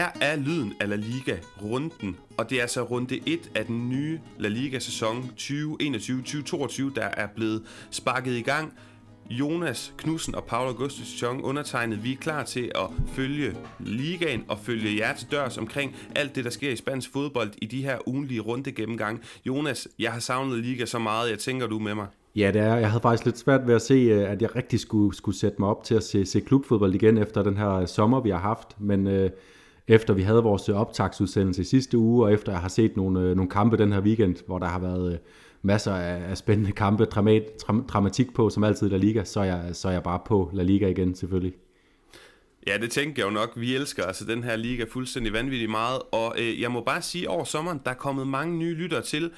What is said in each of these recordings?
Her er lyden af La Liga-runden, og det er altså runde 1 af den nye La Liga-sæson 2021-2022, der er blevet sparket i gang. Jonas Knudsen og Paul Augustus Chong undertegnet. Vi er klar til at følge ligaen og følge jer til dørs omkring alt det, der sker i spansk fodbold i de her ugenlige runde gennemgang. Jonas, jeg har savnet liga så meget. Jeg tænker, du med mig. Ja, det er. Jeg havde faktisk lidt svært ved at se, øh, at jeg rigtig skulle, skulle sætte mig op til at se, se klubfodbold igen efter den her sommer, vi har haft. Men øh, efter vi havde vores øh, optagsudsendelse i sidste uge, og efter jeg har set nogle, øh, nogle kampe den her weekend, hvor der har været øh, masser af, af spændende kampe, dramat, dram, dramatik på, som altid i La Liga, så er, jeg, så er jeg bare på La Liga igen selvfølgelig. Ja, det tænker jeg jo nok. Vi elsker altså den her liga fuldstændig vanvittigt meget, og øh, jeg må bare sige, over sommeren, der er kommet mange nye lyttere til.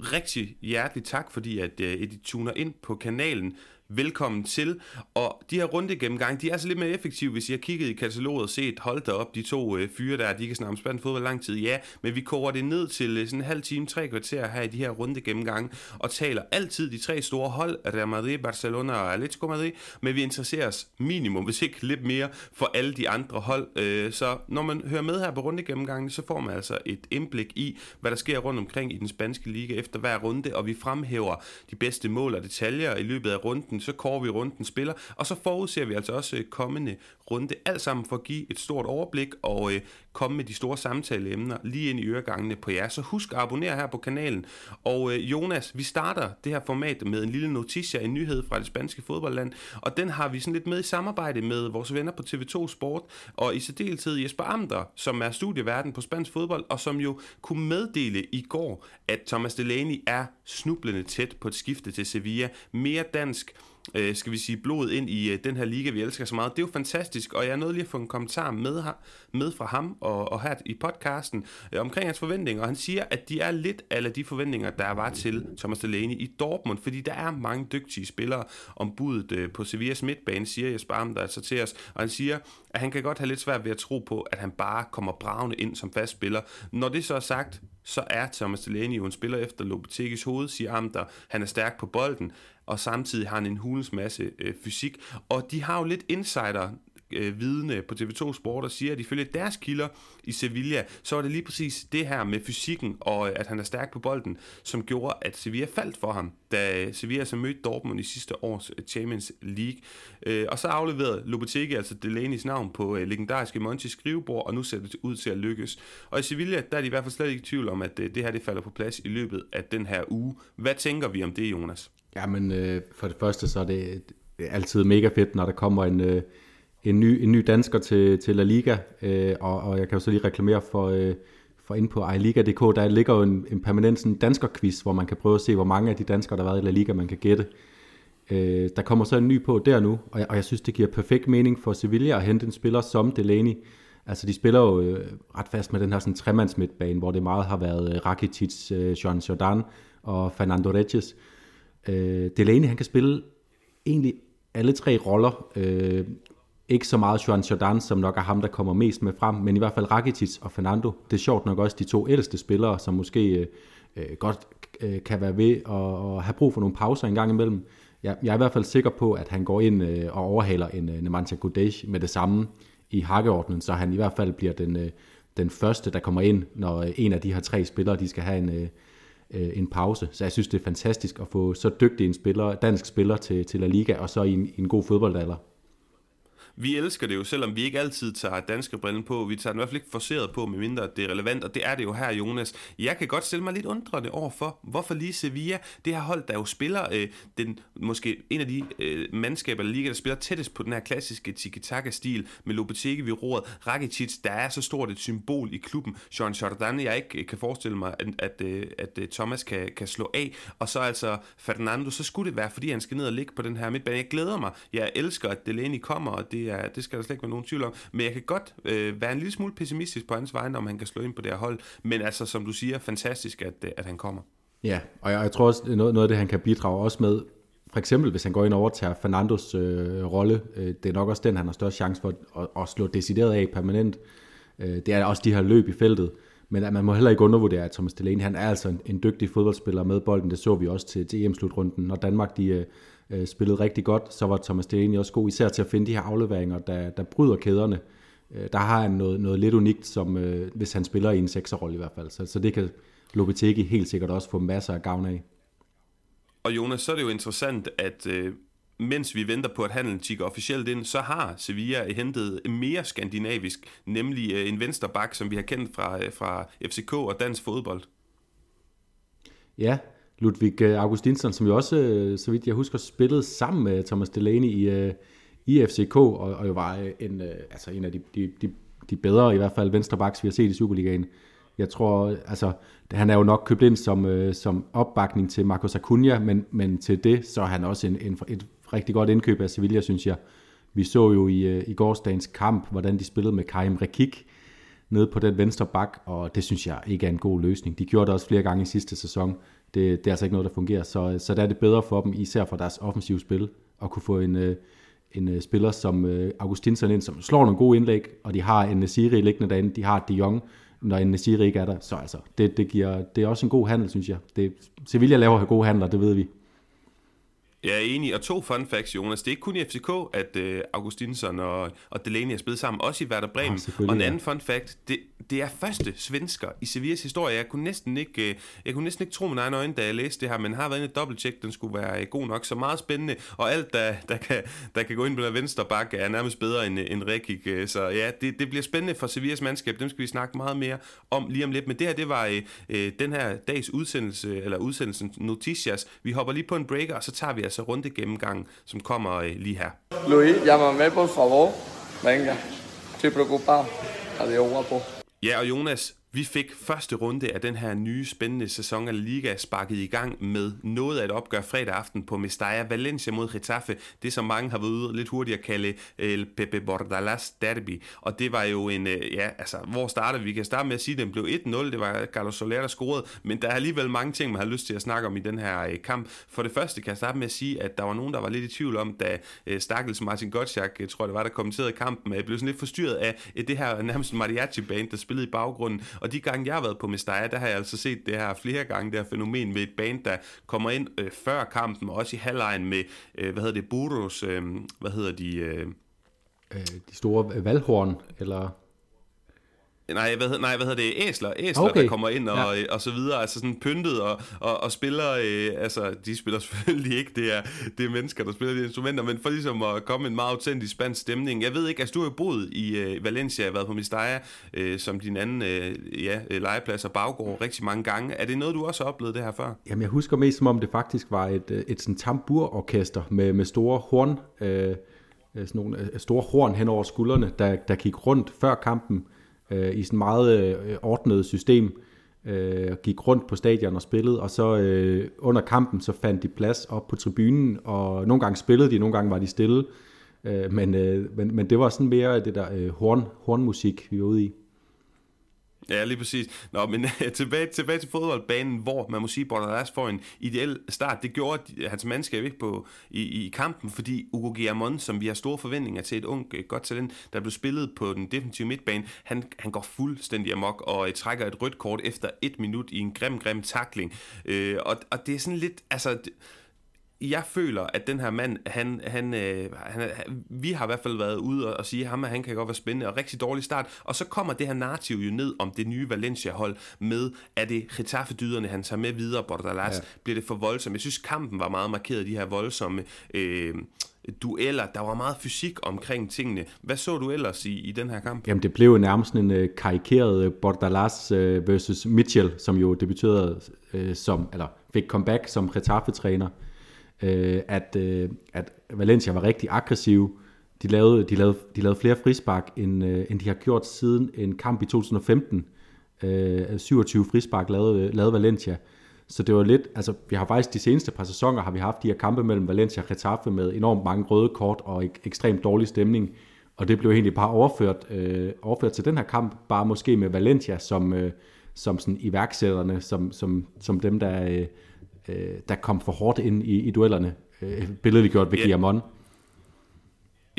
Rigtig hjertelig tak, fordi at, øh, at I tuner ind på kanalen velkommen til. Og de her runde gennemgang, de er altså lidt mere effektive, hvis I har kigget i kataloget og set, hold da op, de to øh, fyre der, de kan snakke om spændende fodbold lang tid. Ja, men vi koger det ned til øh, sådan en halv time, tre kvarter her i de her runde gennemgange, og taler altid de tre store hold, Real Madrid, Barcelona og Atletico Madrid, men vi interesserer os minimum, hvis ikke lidt mere, for alle de andre hold. Øh, så når man hører med her på runde gennemgangen, så får man altså et indblik i, hvad der sker rundt omkring i den spanske liga efter hver runde, og vi fremhæver de bedste mål og detaljer i løbet af runden, så kårer vi runden spiller, og så forudser vi altså også øh, kommende runde, alt sammen for at give et stort overblik og øh, komme med de store samtaleemner lige ind i øregangene på jer. Så husk at abonnere her på kanalen. Og øh, Jonas, vi starter det her format med en lille noticia, en nyhed fra det spanske fodboldland, og den har vi sådan lidt med i samarbejde med vores venner på TV2 Sport, og i særdeleshed Jesper Amter, som er studieverden på spansk fodbold, og som jo kunne meddele i går, at Thomas Delaney er snublende tæt på et skifte til Sevilla. Mere dansk øh, skal vi sige, blod ind i øh, den her liga, vi elsker så meget. Det er jo fantastisk, og jeg er nødt lige at få en kommentar med, her, med fra ham og, og her i podcasten øh, omkring hans forventninger. Og han siger, at de er lidt alle de forventninger, der var til Thomas Delaney i Dortmund, fordi der er mange dygtige spillere om budet øh, på Sevillas midtbane, siger Jesper Arm, der altså til os. Og han siger, at han kan godt have lidt svært ved at tro på, at han bare kommer bravende ind som fast spiller. Når det så er sagt, så er Thomas Delaney jo en spiller efter Lopetegis hoved, siger Amter. Han er stærk på bolden, og samtidig har han en hulens masse øh, fysik. Og de har jo lidt insider øh, vidne på TV2 Sport og siger, at ifølge deres kilder i Sevilla, så var det lige præcis det her med fysikken og øh, at han er stærk på bolden, som gjorde, at Sevilla faldt for ham, da Sevilla så mødte Dortmund i sidste års øh, Champions League. Øh, og så afleverede Lopetegi altså Delaney's navn på øh, legendariske Monti skrivebord, og nu ser det ud til at lykkes. Og i Sevilla, der er de i hvert fald slet ikke i tvivl om, at øh, det her det falder på plads i løbet af den her uge. Hvad tænker vi om det, Jonas? Jamen, øh, for det første så er det, det er altid mega fedt, når der kommer en, øh, en, ny, en ny dansker til, til La Liga, øh, og, og jeg kan jo så lige reklamere for, øh, for ind på iLiga.dk, der ligger jo en, en permanent sådan dansker-quiz, hvor man kan prøve at se, hvor mange af de danskere, der har været i La Liga, man kan gætte. Øh, der kommer så en ny på der nu, og jeg, og jeg synes, det giver perfekt mening for Sevilla at hente en spiller som Delaney. Altså, de spiller jo øh, ret fast med den her sådan, tremands midtbane, hvor det meget har været øh, Rakitic, øh, Jean Jordan og Fernando Reges. Øh, Delaney, han kan spille egentlig alle tre roller. Øh, ikke så meget Juan Jordan, som nok er ham, der kommer mest med frem, men i hvert fald Rakitic og Fernando. Det er sjovt nok også de to ældste spillere, som måske øh, øh, godt øh, kan være ved at, at have brug for nogle pauser en gang imellem. Jeg, jeg er i hvert fald sikker på, at han går ind øh, og overhaler en øh, Nemanja Gudej med det samme i hakkeordnen, så han i hvert fald bliver den, øh, den første, der kommer ind, når øh, en af de her tre spillere, de skal have en, øh, øh, en pause. Så jeg synes, det er fantastisk at få så dygtig en spiller, dansk spiller til, til La Liga, og så i en, i en god fodboldalder. Vi elsker det jo, selvom vi ikke altid tager danske brille på. Vi tager den i hvert fald ikke forceret på, medmindre det er relevant, og det er det jo her, Jonas. Jeg kan godt stille mig lidt undrende over for, hvorfor lige Sevilla, det her hold, der jo spiller øh, den, måske en af de øh, mandskaber, der ligger, der spiller tættest på den her klassiske tiki-taka-stil med Lopetegui ved roret, Rakitic, der er så stort et symbol i klubben, Jean Jordan, jeg ikke øh, kan forestille mig, at, at, øh, at, at Thomas kan, kan slå af, og så altså Fernando, så skulle det være, fordi han skal ned og ligge på den her midtbane. Jeg glæder mig. Jeg elsker, at Delaney kommer, og det er, det skal der slet ikke være nogen tvivl om. Men jeg kan godt øh, være en lille smule pessimistisk på hans vegne, om han kan slå ind på det her hold. Men altså, som du siger, fantastisk, at, øh, at han kommer. Ja, og jeg, jeg tror også, noget, noget af det, han kan bidrage også med, for eksempel hvis han går ind og overtager Fernandos øh, rolle, øh, det er nok også den, han har størst chance for at, at slå decideret af permanent. Øh, det er også de her løb i feltet. Men at man må heller ikke undervurdere, at Thomas Delaney, han er altså en, en dygtig fodboldspiller med bolden. Det så vi også til, til EM-slutrunden. Når Danmark de, øh, øh, spillede rigtig godt, så var Thomas Delaney også god, især til at finde de her afleveringer, der, der bryder kæderne. øh, der har han noget, noget lidt unikt, som øh, hvis han spiller i en sekserrolle i hvert fald. Så, så det kan Lopetegi helt sikkert også få masser af gavn af. Og Jonas, så er det jo interessant, at øh, mens vi venter på, at handelen tigger officielt ind, så har Sevilla hentet mere skandinavisk, nemlig øh, en vensterbak, som vi har kendt fra, øh, fra FCK og dansk fodbold. Ja, Ludvig øh, Augustinsson, som jo også, øh, så vidt jeg husker, spillede sammen med Thomas Delaney i, øh, i FCK, og, og jo var en, altså en af de, de, de, de bedre, i hvert fald venstrebacks, vi har set i Superligaen. Jeg tror, altså, han er jo nok købt ind som, som opbakning til Marcos Acuna, men, men til det, så er han også en, en, et rigtig godt indkøb af Sevilla, synes jeg. Vi så jo i, i gårsdagens kamp, hvordan de spillede med Karim Rekik nede på den venstre bak, og det synes jeg ikke er en god løsning. De gjorde det også flere gange i sidste sæson det, det er altså ikke noget, der fungerer. Så, så der er det bedre for dem, især for deres offensive spil, at kunne få en, øh, en øh, spiller som øh, Augustinsson ind, som slår nogle gode indlæg, og de har en Nesiri liggende derinde, de har De Jong, når en Nesiri ikke er der. Så altså, det, det, giver, det er også en god handel, synes jeg. Det, Sevilla laver gode handler, det ved vi. Jeg er enig, og to fun facts, Jonas. Det er ikke kun i FCK, at uh, Augustinsson og, og Delaney er spillet sammen, også i Werder Bremen. Ja, og en anden fun fact, det, det er første svensker i Sevillas historie. Jeg kunne næsten ikke, uh, jeg kunne næsten ikke tro mine egne øjne, da jeg læste det her, men har været en dobbelttjek, den skulle være uh, god nok. Så meget spændende, og alt, der, der, kan, der kan gå ind på den venstre bakke, er nærmest bedre end, end Rekik. Uh, så ja, det, det bliver spændende for Sevillas mandskab. Dem skal vi snakke meget mere om lige om lidt. Men det her, det var uh, den her dags udsendelse, eller udsendelsen Noticias. Vi hopper lige på en breaker, og så tager vi altså runde gennemgang, som kommer øh, lige her. Luis, llámame por favor. Venga, estoy preocupado. Adiós, guapo. Ja, og Jonas, vi fik første runde af den her nye spændende sæson af Liga sparket i gang med noget af et opgør fredag aften på Mestalla Valencia mod Getafe. Det som mange har været ude lidt hurtigt at kalde El Pepe Bordalas Derby. Og det var jo en, øh, ja, altså, hvor starter vi? Kan starte med at sige, at den blev 1-0. Det var Carlos Soler, der scorede. Men der er alligevel mange ting, man har lyst til at snakke om i den her øh, kamp. For det første kan jeg starte med at sige, at der var nogen, der var lidt i tvivl om, da øh, Stakkels Martin Gottschalk, tror jeg det var, der kommenterede kampen, blev sådan lidt forstyrret af det her nærmest mariachi-band, der spillede i baggrunden. Og de gange, jeg har været på Mestalla, der har jeg altså set det her flere gange, det her fænomen med et band, der kommer ind øh, før kampen, og også i halvlejen med, øh, hvad hedder det, Buros, øh, hvad hedder de... Øh, øh de store valghorn, eller... Nej, hvad, nej, hvad hedder det? Æsler, æsler okay. der kommer ind og, ja. og så videre, altså sådan pyntet og, og, og spiller, øh, altså de spiller selvfølgelig ikke, det er, det er mennesker, der spiller de instrumenter, men for ligesom at komme en meget autentisk spansk stemning. Jeg ved ikke, altså du har boet i øh, Valencia, har været på Mestalla, øh, som din anden øh, ja, legeplads og baggård rigtig mange gange. Er det noget, du også har oplevet det her før? Jamen jeg husker mest, som om det faktisk var et, øh, et sådan tamburorkester med, med store horn, øh, sådan nogle øh, store horn hen over skuldrene, der, der gik rundt før kampen, øh, i sådan meget øh, ordnet system, øh, gik rundt på stadion og spillede, og så øh, under kampen, så fandt de plads op på tribunen, og nogle gange spillede de, nogle gange var de stille, øh, men, øh, men, men det var sådan mere det der øh, horn, hornmusik, vi var ude i. Ja, lige præcis. Nå, men tilbage, tilbage til fodboldbanen, hvor man må sige, Bordalas får en ideel start. Det gjorde øh, hans mandskab ikke på, i, i kampen, fordi Ugo Guillamon, som vi har store forventninger til, et ung, øh, godt talent, der blev spillet på den defensive midtbane, han, han går fuldstændig amok og uh, trækker et rødt kort efter et minut i en grim, grim takling. Uh, og, og det er sådan lidt, altså... Det, jeg føler, at den her mand, han, han, øh, han, vi har i hvert fald været ude og, og sige, at ham, han kan godt være spændende og rigtig dårlig start. Og så kommer det her narrativ jo ned om det nye Valencia-hold med, at det Getafe-dyderne, han tager med videre, Bordalas, ja. bliver det for voldsomt. Jeg synes, kampen var meget markeret, de her voldsomme øh, dueller. Der var meget fysik omkring tingene. Hvad så du ellers i, i den her kamp? Jamen, det blev nærmest en øh, karikeret øh, Bordalas øh, versus Mitchell, som jo debuterede øh, som, eller fik comeback som Getafe-træner øh, at, øh, at Valencia var rigtig aggressiv. De lavede, de lavede, de lavede flere frispark, end, øh, end de har gjort siden en kamp i 2015. Øh, altså 27 frispark lavede, lavede Valencia. Så det var lidt, altså vi har faktisk de seneste par sæsoner, har vi haft de her kampe mellem Valencia og Getafe med enormt mange røde kort og ek, ekstremt dårlig stemning. Og det blev egentlig bare overført, øh, overført til den her kamp, bare måske med Valencia som, øh, som sådan iværksætterne, som, som, som dem, der, øh, øh, der kom for hårdt ind i, i duellerne. Øh, billedligt gjort ved yeah. Guillamon.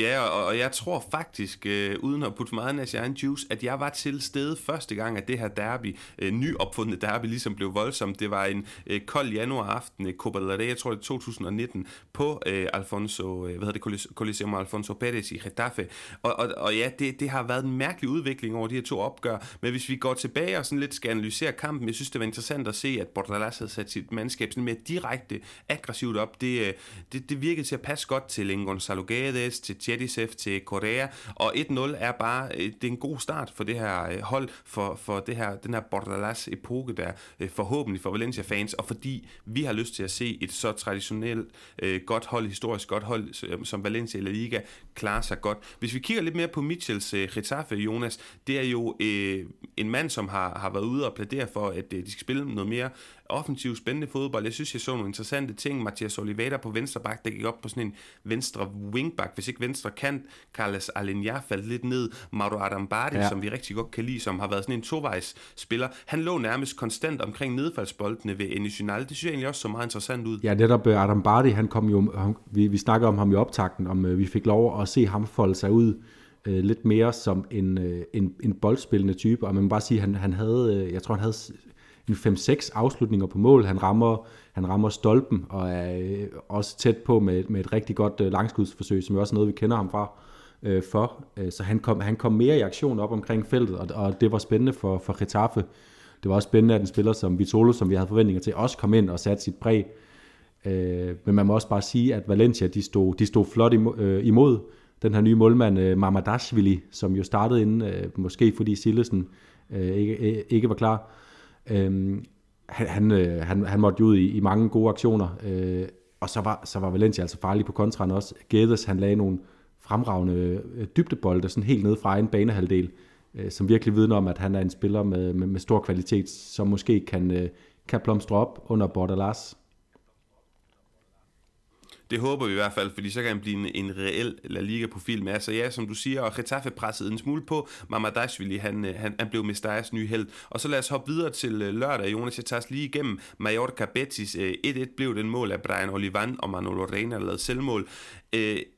Ja, og, og jeg tror faktisk, øh, uden at putte meget af egen juice, at jeg var til stede første gang, at det her derby, øh, nyopfundne derby, ligesom blev voldsomt. Det var en øh, kold januar aften i øh, Copa del Rey, jeg tror det 2019, på øh, Alfonso, øh, hvad hedder det, Coliseum Alfonso Pérez i Getafe. Og, og, og ja, det, det har været en mærkelig udvikling over de her to opgør, men hvis vi går tilbage og sådan lidt skal analysere kampen, jeg synes, det var interessant at se, at Bordalas havde sat sit mandskab sådan mere direkte aggressivt op. Det, øh, det, det virkede til at passe godt til Ingon Gonzalo til Chedisev, til Korea, og 1-0 er bare, øh, det er en god start for det her øh, hold, for, for det her, den her Bordalas-epoke der, øh, forhåbentlig for Valencia-fans, og fordi vi har lyst til at se et så traditionelt godt hold, historisk godt hold, som Valencia eller Liga, klarer sig godt. Hvis vi kigger lidt mere på Mitchells Getafe, Jonas, det er jo øh, en mand, som har, har været ude og plædere for, at øh, de skal spille noget mere offensiv, spændende fodbold. Jeg synes, jeg så nogle interessante ting. Mathias Oliveira på venstre bak, der gik op på sådan en venstre wingback, hvis ikke venstre kant. Carles Alenia faldt lidt ned. Mauro Adambari, ja. som vi rigtig godt kan lide, som har været sådan en tovejs spiller. Han lå nærmest konstant omkring nedfaldsboldene ved Enisinal. Det synes jeg egentlig også så meget interessant ud. Ja, netop uh, Adambari, han kom jo, han, vi, vi snakkede om ham i optakten, om uh, vi fik lov at se ham folde sig ud uh, lidt mere som en, uh, en, en boldspillende type, og man må bare sige, at han, han havde, jeg tror han havde en 5-6 afslutninger på mål. Han rammer, han rammer stolpen og er øh, også tæt på med, med et rigtig godt øh, langskudsforsøg, som jo også noget, vi kender ham fra øh, for. Øh, så han kom, han kom mere i aktion op omkring feltet, og, og det var spændende for, for Getafe. Det var også spændende, at en spiller som Vitolo, som vi havde forventninger til, også kom ind og satte sit præg. Øh, men man må også bare sige, at Valencia de stod, de stod flot imod, imod den her nye målmand, øh, Mamadashvili, som jo startede inden, øh, måske fordi Sillesen øh, ikke, ikke var klar. Øhm, han, han, øh, han, han måtte jo ud i, i mange gode aktioner, øh, og så var, så var Valencia altså farlig på kontraen også. Geddes, han lagde nogle fremragende øh, dybdebolde, sådan helt ned fra en banehalvdel, øh, som virkelig vidner om, at han er en spiller med, med, med stor kvalitet, som måske kan, øh, kan blomstre op under Bordalas. Det håber vi i hvert fald, fordi så kan han blive en, en reel La Liga-profil med. Altså ja, som du siger, og Getafe pressede en smule på. Mamadashvili, han, øh, han, han blev Mestayas nye held. Og så lad os hoppe videre til øh, lørdag. Jonas, jeg tager os lige igennem Mallorca Betis. Øh, 1-1 blev den mål af Brian Olivan og Manolo Reina, der lavede selvmål.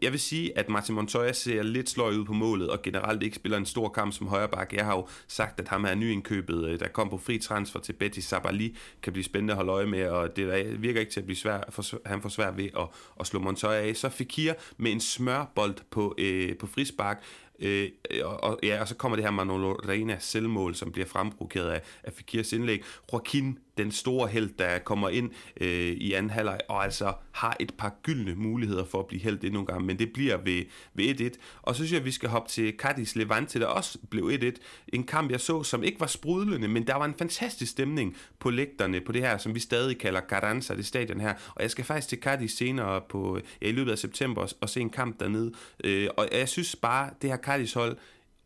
Jeg vil sige, at Martin Montoya ser lidt sløj ud på målet, og generelt ikke spiller en stor kamp som højreback. Jeg har jo sagt, at ham er nyindkøbet, der kom på fri transfer til Betis Sabali, kan blive spændende at holde øje med, og det virker ikke til at blive svært, for, han får svært ved at, og slå Montoya af. Så Fekir med en smørbold på, øh, på frispark, Øh, og, og, ja, og så kommer det her Manolo Reina selvmål, som bliver fremprovokeret af, af Fakirs indlæg. Joaquin, den store held, der kommer ind øh, i anden halvleg, og altså har et par gyldne muligheder for at blive held endnu en gang, men det bliver ved, ved 1-1. Og så synes jeg, at vi skal hoppe til Cadiz Levante, der også blev 1-1. En kamp, jeg så, som ikke var sprudlende, men der var en fantastisk stemning på lægterne på det her, som vi stadig kalder Garanza, det stadion her. Og jeg skal faktisk til Cadiz senere på, ja, i løbet af september og se en kamp dernede. Øh, og jeg synes bare, det her Cardis hold,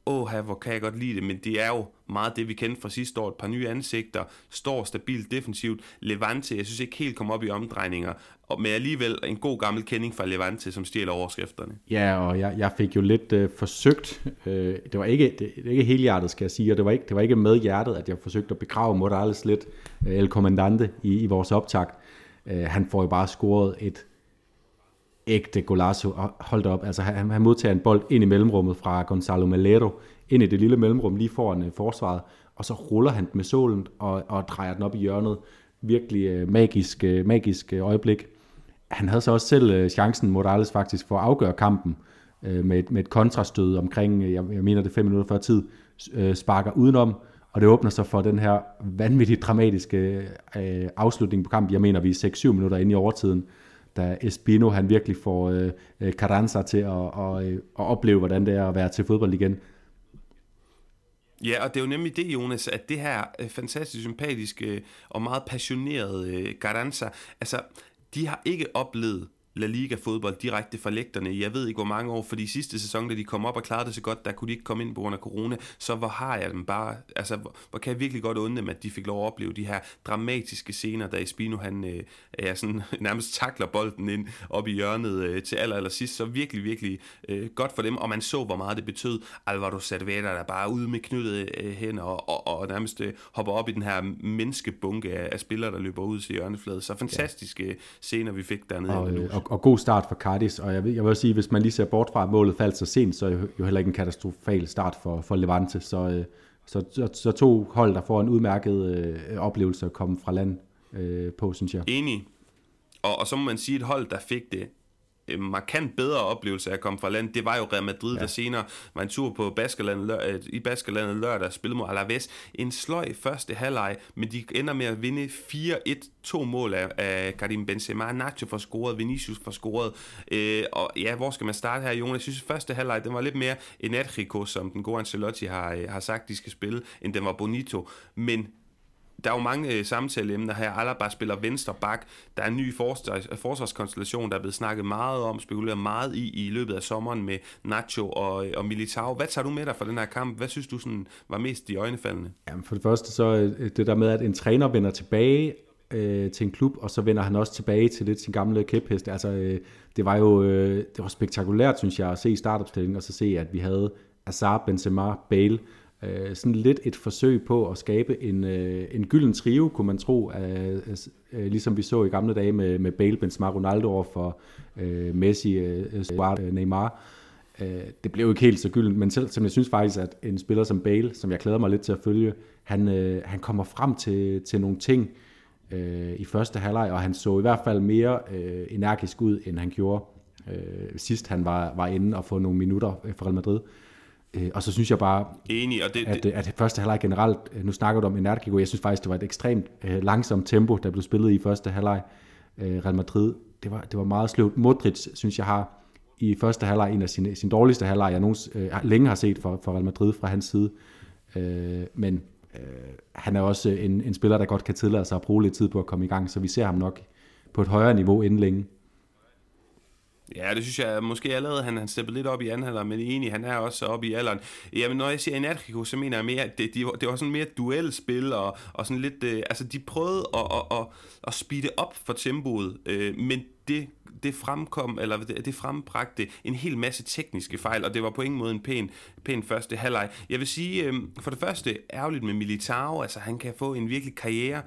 åh, hvor kan jeg godt lide det, men det er jo meget det, vi kendte fra sidste år. Et par nye ansigter, står stabilt defensivt. Levante, jeg synes ikke helt kom op i omdrejninger, men alligevel en god gammel kending fra Levante, som stjæler overskrifterne. Ja, og jeg, jeg fik jo lidt øh, forsøgt, øh, det var ikke, det, det ikke helt hjertet, skal jeg sige, og det var ikke, det var ikke med hjertet, at jeg forsøgte at begrave Morales lidt, øh, El Comandante, i, i vores optakt. Øh, han får jo bare scoret et ægte golazo. Hold op, altså han, han modtager en bold ind i mellemrummet fra Gonzalo Malero, ind i det lille mellemrum lige foran uh, forsvaret, og så ruller han den med solen og, og drejer den op i hjørnet. Virkelig uh, magisk, uh, magisk uh, øjeblik. Han havde så også selv uh, chancen, Morales faktisk, for at afgøre kampen uh, med, et, med et kontrastød omkring, uh, jeg, jeg mener det fem minutter før tid, uh, sparker udenom, og det åbner sig for den her vanvittigt dramatiske uh, afslutning på kampen. Jeg mener, vi er 6-7 minutter inde i overtiden, da Espino han virkelig får øh, Carranza til at, og, øh, at opleve, hvordan det er at være til fodbold igen. Ja, og det er jo nemlig det, Jonas, at det her øh, fantastisk sympatiske øh, og meget passionerede øh, Carranza, altså, de har ikke oplevet La Liga fodbold direkte fra lægterne. Jeg ved ikke, hvor mange år, fordi sidste sæson, da de kom op og klarede det så godt, der kunne de ikke komme ind på grund af corona, så hvor har jeg dem bare, altså hvor, hvor kan jeg virkelig godt undre dem, at de fik lov at opleve de her dramatiske scener, da Espino han øh, er sådan, nærmest takler bolden ind op i hjørnet øh, til aller, aller sidst, så virkelig, virkelig øh, godt for dem, og man så, hvor meget det betød. Alvaro Cervera, der bare ude med knyttede øh, hænder og, og, og nærmest øh, hopper op i den her menneskebunke af, af spillere, der løber ud til hjørnefladet. Så fantastiske ja. scener, vi fik dernede. Og, øh, og og god start for Cardis, og jeg vil, jeg vil også sige, hvis man lige ser bort fra, at målet faldt så sent, så er det jo heller ikke en katastrofal start for, for Levante, så, øh, så, så, så to hold, der får en udmærket øh, oplevelse at komme fra land øh, på, synes jeg. Enig. Og, og så må man sige, et hold, der fik det markant bedre oplevelse af at komme fra land, det var jo Real Madrid, ja. der senere var en tur på Baskerlandet, lør, øh, i Baskerlandet lørdag, spillede mod Alaves. En sløj første halvleg, men de ender med at vinde 4-1, to mål af, af Karim Benzema. Nacho får scoret, Vinicius får scoret. Øh, og ja, hvor skal man starte her, Jonas? Jeg synes, første halvleg, den var lidt mere energico, som den gode Ancelotti har, øh, har sagt, de skal spille, end den var bonito. Men der er jo mange øh, samtaleemner her. Alaba spiller venstre bak. Der er en ny forsvars, øh, forsvarskonstellation, der er blevet snakket meget om, spekuleret meget i i løbet af sommeren med Nacho og, øh, og Militao. Hvad tager du med dig fra den her kamp? Hvad synes du sådan var mest i øjnefaldende? Jamen for det første så øh, det der med, at en træner vender tilbage øh, til en klub, og så vender han også tilbage til lidt sin gamle kæphest. Altså, øh, det var jo øh, det var spektakulært, synes jeg, at se i startopstillingen, og så se, at vi havde Azar, Benzema, Bale, øh, sådan lidt et forsøg på at skabe en, øh, en gylden trio, kunne man tro, øh, øh, ligesom vi så i gamle dage med, med Bale, Benzema, Ronaldo over for øh, Messi, øh, Suarez, øh, Neymar. Øh, det blev jo ikke helt så gyldent, men selv, som jeg synes faktisk, at en spiller som Bale, som jeg glæder mig lidt til at følge, han, øh, han kommer frem til, til nogle ting øh, i første halvleg, og han så i hvert fald mere øh, energisk ud, end han gjorde øh, sidst han var, var inde og få nogle minutter øh, for Real Madrid. Øh, og så synes jeg bare, Enig, og det, at, det... at første halvleg generelt, øh, nu snakker du om Inertico, jeg synes faktisk, det var et ekstremt øh, langsomt tempo, der blev spillet i første halvleg. Øh, Real Madrid, det var, det var meget sløvt. Modric, synes jeg, har i første halvleg en af sine, sin dårligste halvleg, jeg nogens, øh, længe har set for, for Real Madrid fra hans side. Øh, men øh, han er også en, en spiller, der godt kan tillade sig at bruge lidt tid på at komme i gang, så vi ser ham nok på et højere niveau inden længe. Ja, det synes jeg måske allerede, han, han steppet lidt op i anden men egentlig, han er også oppe i alderen. Jamen, når jeg siger Energico, så mener jeg mere, at det, de, det var sådan mere duelspil, og, og sådan lidt, øh, altså de prøvede at, at, at, at speede op for tempoet, øh, men det, det fremkom, eller det, det frembragte en hel masse tekniske fejl, og det var på ingen måde en pæn, pæn første halvleg. Jeg vil sige, øh, for det første, ærgerligt med Militao, altså han kan få en virkelig karriere,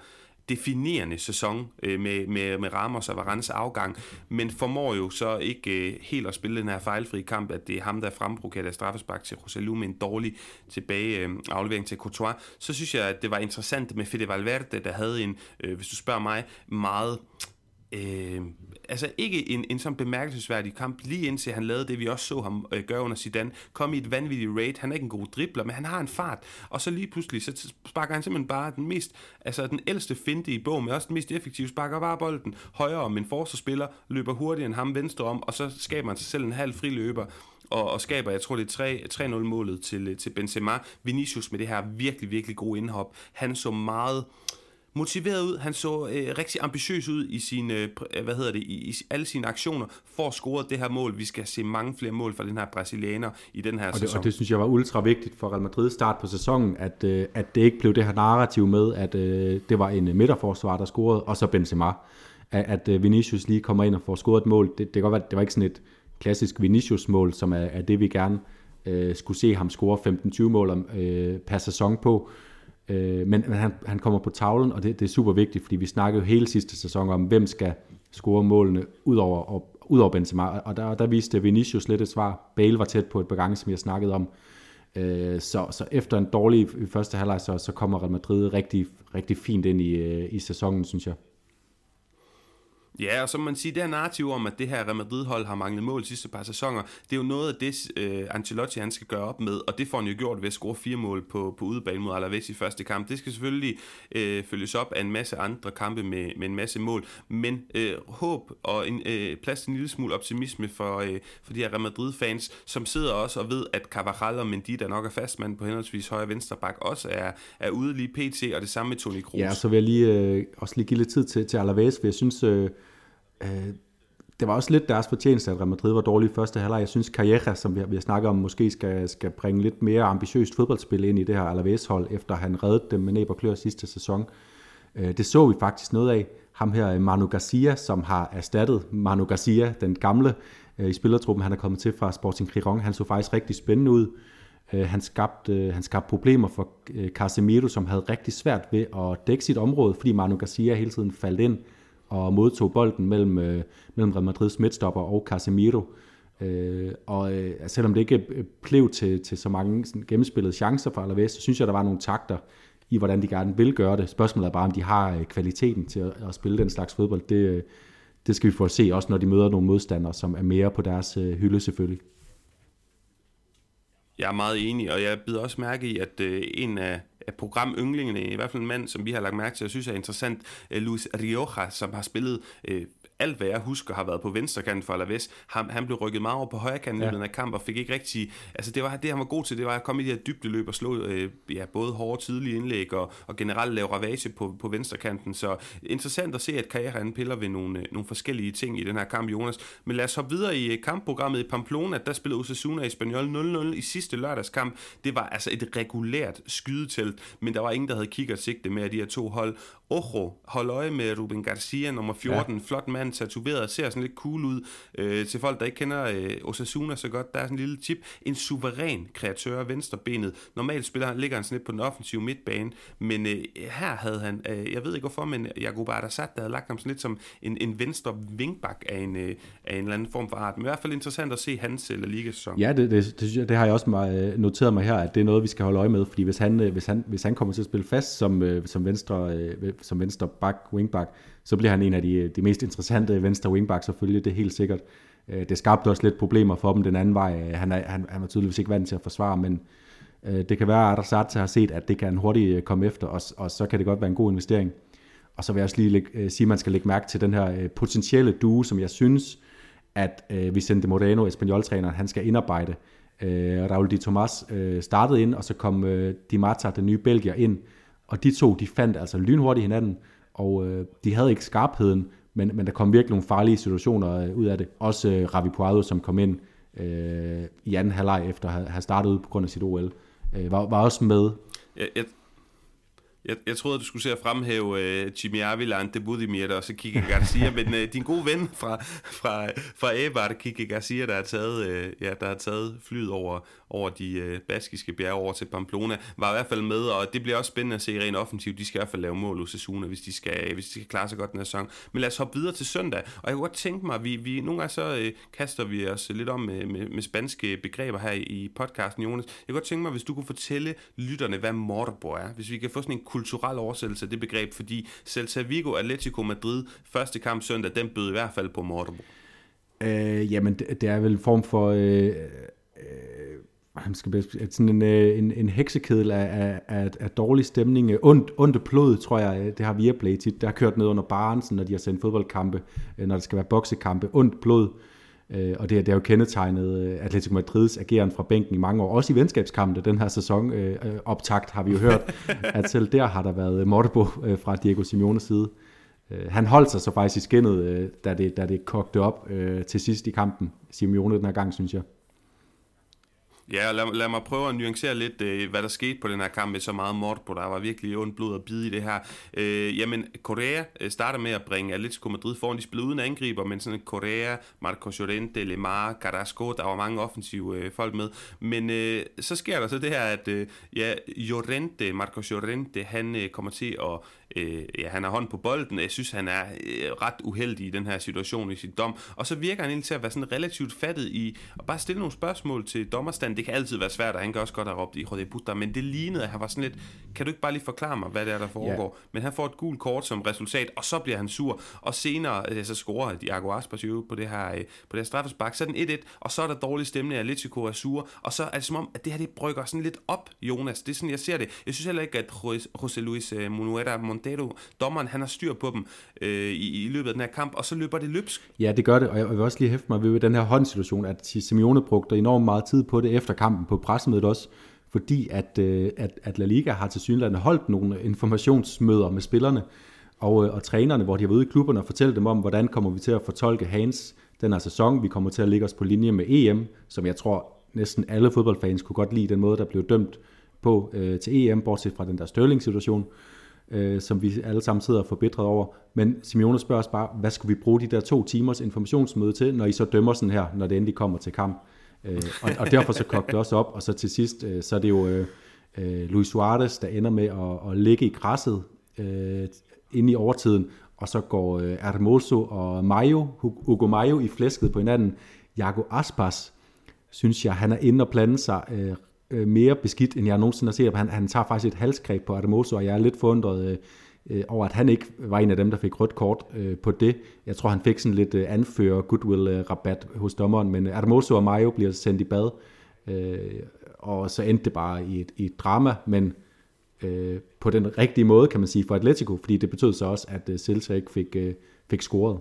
definerende sæson øh, med, med, med Ramos og Varans afgang, men formår jo så ikke øh, helt at spille den her fejlfri kamp, at det er ham, der fremprovokerer straffespark til Rosalou med en dårlig tilbage øh, aflevering til Courtois. Så synes jeg, at det var interessant med Fede Valverde, der havde en, øh, hvis du spørger mig, meget øh, altså ikke en, en sådan bemærkelsesværdig kamp, lige indtil han lavede det, vi også så ham øh, gøre under Zidane, kom i et vanvittigt raid, han er ikke en god dribler, men han har en fart, og så lige pludselig, så sparker han simpelthen bare den mest, altså den ældste finte i bogen, men også den mest effektive, sparker bare bolden højere om en forsvarsspiller, løber hurtigere end ham venstre om, og så skaber han sig selv en halv friløber, og, og skaber, jeg tror det er 3-0-målet til, til Benzema. Vinicius med det her virkelig, virkelig gode indhop. Han så meget motiveret ud. Han så øh, rigtig ambitiøs ud i sine, øh, hvad hedder det, i, i alle sine aktioner for at score det her mål. Vi skal se mange flere mål fra den her brasilianer i den her og det, sæson. Og det synes jeg var ultra vigtigt for Real Madrid start på sæsonen, at, øh, at det ikke blev det her narrativ med, at øh, det var en midterforsvar, der scorede, og så Benzema. At, at øh, Vinicius lige kommer ind og får scoret et mål. Det, det kan godt være, det var ikke sådan et klassisk Vinicius-mål, som er, er det, vi gerne øh, skulle se ham score 15-20 mål om, øh, per sæson på. Øh, men men han, han kommer på tavlen, og det, det er super vigtigt, fordi vi snakkede jo hele sidste sæson om, hvem skal score målene ud over, og, ud over Benzema, og der, der viste Vinicius lidt et svar. Bale var tæt på et par gange, som jeg snakkede om. Øh, så, så efter en dårlig første halvleg, så, så kommer Real Madrid rigtig, rigtig fint ind i, øh, i sæsonen, synes jeg. Ja, og så man siger, det her narrativ om, at det her Real Madrid-hold har manglet mål sidste par sæsoner, det er jo noget af det, uh, Ancelotti han skal gøre op med, og det får han jo gjort ved at score fire mål på, på udebane mod Alaves i første kamp. Det skal selvfølgelig uh, følges op af en masse andre kampe med, med en masse mål, men uh, håb og en, uh, plads til en lille smule optimisme for, uh, for de her Real Madrid-fans, som sidder også og ved, at Carvajal og Mendy, der nok er fastmand på henholdsvis højre og venstre bak, også er, er ude lige pt, og det samme med Toni Kroos. Ja, så vil jeg lige, øh, også lige give lidt tid til, til Alaves, for jeg synes... Øh Øh, det var også lidt deres fortjeneste, at Real Madrid var dårlig i første halvleg. Jeg synes, Calleja, som vi har, vi har snakket om, måske skal, skal bringe lidt mere ambitiøst fodboldspil ind i det her Alaves-hold, efter han reddede dem med næb og klør sidste sæson. Øh, det så vi faktisk noget af. Ham her, øh, Manu Garcia, som har erstattet Manu Garcia, den gamle øh, i spillertruppen, han er kommet til fra Sporting Giron. Han så faktisk rigtig spændende ud. Øh, han skabte, øh, han skabte problemer for Casemiro, som havde rigtig svært ved at dække sit område, fordi Manu Garcia hele tiden faldt ind og modtog bolden mellem, øh, mellem Real Madrids midtstopper og Casemiro. Øh, og øh, altså, selvom det ikke øh, blev til, til så mange sådan, gennemspillede chancer for Alaves, så synes jeg, der var nogle takter i, hvordan de gerne vil gøre det. Spørgsmålet er bare, om de har øh, kvaliteten til at, at spille den slags fodbold. Det, øh, det skal vi få at se, også når de møder nogle modstandere, som er mere på deres øh, hylde selvfølgelig. Jeg er meget enig, og jeg bider også mærke i, at øh, en af, af programynglingene, i hvert fald en mand, som vi har lagt mærke til, og synes er interessant, øh, Luis Rioja, som har spillet øh, alt hvad jeg husker har været på venstre kant for Alaves, han, han blev rykket meget over på højre kant ja. i af kamp, og fik ikke rigtig, altså det var det, han var god til, det var at komme i de her dybdeløb og slå øh, ja, både hårde tidlige indlæg og, og generelt lave ravage på, på venstre kanten, så interessant at se, at Carrera piller ved nogle, øh, nogle forskellige ting i den her kamp, Jonas. Men lad os hoppe videre i øh, kampprogrammet i Pamplona, der spillede Osasuna i Spaniol 0-0 i sidste lørdagskamp. Det var altså et regulært skydetelt, men der var ingen, der havde kigget sigte med af de her to hold. Ojo, hold øje med Ruben Garcia, nummer 14, ja. flot mand, tatoveret, ser sådan lidt cool ud. Øh, til folk, der ikke kender øh, Osasuna så godt, der er sådan en lille tip. En suveræn kreatør, venstrebenet. Normalt spiller han, ligger han sådan lidt på den offensive midtbane, men øh, her havde han, øh, jeg ved ikke hvorfor, men Jakob Arasat, der havde lagt ham sådan lidt som en, en venstre vingbak af en, øh, af en eller anden form for art. Men i hvert fald interessant at se hans øh, eller Liga sæson. Ja, det, det, det, det, har jeg også øh, noteret mig her, at det er noget, vi skal holde øje med, fordi hvis han, øh, hvis han, hvis han kommer til at spille fast som, øh, som venstre, øh, som venstre back, wingback, så bliver han en af de, de mest interessante venstre wingbacks selvfølgelig, det er helt sikkert. Øh, det skabte også lidt problemer for dem den anden vej. Øh, han er, han, han var tydeligvis ikke vant til at forsvare, men øh, det kan være, at Arsat har set, at det kan han hurtigt øh, komme efter, og, og så kan det godt være en god investering. Og så vil jeg også lige lægge, sige, at man skal lægge mærke til den her potentielle duo, som jeg synes, at Vicente Moreno, Espanyol-træneren, han skal indarbejde. Raul Di Tomas startede ind, og så kom Di Marta, den nye belgier, ind, og de to, de fandt altså lynhurtigt hinanden, og øh, de havde ikke skarpheden, men, men der kom virkelig nogle farlige situationer øh, ud af det. Også øh, Ravi Puado, som kom ind øh, i anden halvleg efter at have startet ud på grund af sit OL, øh, var, var også med. Jeg, jeg, jeg, jeg troede, du skulle se at fremhæve uh, Jimmy Avila, de Budimir og så Kike Garcia, men uh, din gode ven fra, fra, fra Eibar, Kike Garcia, der har taget, uh, ja, der har taget flyet over, over de øh, baskiske bjerge over til Pamplona, var i hvert fald med, og det bliver også spændende at se rent offensivt. De skal i hvert fald lave mål hos Asuna, hvis de skal, hvis de skal klare sig godt den her sæson. Men lad os hoppe videre til søndag, og jeg kunne godt tænke mig, vi, vi nogle gange så øh, kaster vi os lidt om med, med, med spanske begreber her i, podcasten, Jonas. Jeg kunne godt tænke mig, hvis du kunne fortælle lytterne, hvad Morbo er, hvis vi kan få sådan en kulturel oversættelse af det begreb, fordi Celta Vigo, Atletico Madrid, første kamp søndag, den bød i hvert fald på Morderbo. Øh, jamen, det, det er vel en form for... Øh, øh han skal sådan en, øh, en, en heksekedel af, af, af, dårlig stemning. Øh, ondt, ondt blod, tror jeg, øh, det har Viaplay tit. Der har kørt ned under baren, når de har sendt fodboldkampe, når der skal være boksekampe. Ondt blod. Øh, og det, det er jo kendetegnet Atletico Madrids ageren fra bænken i mange år. Også i venskabskampe den her sæson optakt har vi jo hørt, at selv der har der været Mortebo fra Diego Simeones side. Han holdt sig så faktisk i skinnet, da det, da det kogte op til sidst i kampen, Simeone den her gang, synes jeg. Ja, lad, lad mig prøve at nuancere lidt, øh, hvad der skete på den her kamp med så meget mord på. Der var virkelig ondt blod og bide i det her. Øh, jamen, Korea øh, starter med at bringe Atletico Madrid foran. De spillede uden angriber, men sådan Korea, Marcos Llorente, Lemar, Carrasco, der var mange offensive øh, folk med. Men øh, så sker der så det her, at øh, ja, Llorente, Marcos Llorente, han øh, kommer til at øh, ja, han har hånd på bolden. Jeg synes, han er øh, ret uheldig i den her situation i sit dom. Og så virker han egentlig til at være sådan relativt fattet i at bare stille nogle spørgsmål til dommerstanden. Det kan altid være svært, og han kan også godt have råbt i Rode Butter, men det lignede, at han var sådan lidt, kan du ikke bare lige forklare mig, hvad det er, der foregår? Yeah. Men han får et gult kort som resultat, og så bliver han sur. Og senere, øh, så scorer Diago Aspas på det her, øh, på det her straffespark. Så er den 1-1, og så er der dårlig stemning, af Atletico er sur, og så er det som om, at det her det brygger sådan lidt op, Jonas. Det er sådan, jeg ser det. Jeg synes heller ikke, at José Luis øh, Munuera dommeren, han har styr på dem øh, i, i løbet af den her kamp, og så løber det løbsk. Ja, det gør det, og jeg vil også lige hæfte mig ved den her håndsituation, at Simeone brugte enormt meget tid på det efter kampen på pressemødet også, fordi at, øh, at, at La Liga har til synligheden holdt nogle informationsmøder med spillerne og, øh, og trænerne, hvor de har været ude i klubberne og fortælle dem om, hvordan kommer vi til at fortolke Hans den her sæson. Vi kommer til at ligge os på linje med EM, som jeg tror næsten alle fodboldfans kunne godt lide, den måde, der blev dømt på øh, til EM, bortset fra den der Sterling-situation øh, øh, som vi alle sammen sidder forbitret over. Men Simeone spørger os bare, hvad skulle vi bruge de der to timers informationsmøde til, når I så dømmer sådan her, når det endelig kommer til kamp? Øh, og, og derfor så kogte det også op, og så til sidst, øh, så er det jo øh, øh Luis Suarez, der ender med at, at ligge i græsset øh, inde i overtiden, og så går øh, Hermoso og Mayo, Hugo Mayo i flæsket på hinanden. Jago Aspas, synes jeg, han er inde og blande sig øh, øh, mere beskidt, end jeg nogensinde har set. Han, han tager faktisk et halsgreb på Hermoso, og jeg er lidt forundret øh, øh, over, at han ikke var en af dem, der fik rødt kort øh, på det. Jeg tror, han fik sådan lidt øh, anfører goodwill-rabat øh, hos dommeren, men Hermoso og Mayo bliver sendt i bad, øh, og så endte det bare i et, i et drama, men øh, på den rigtige måde, kan man sige, for Atletico, fordi det betød så også, at øh, Celta ikke fik, øh, fik scoret.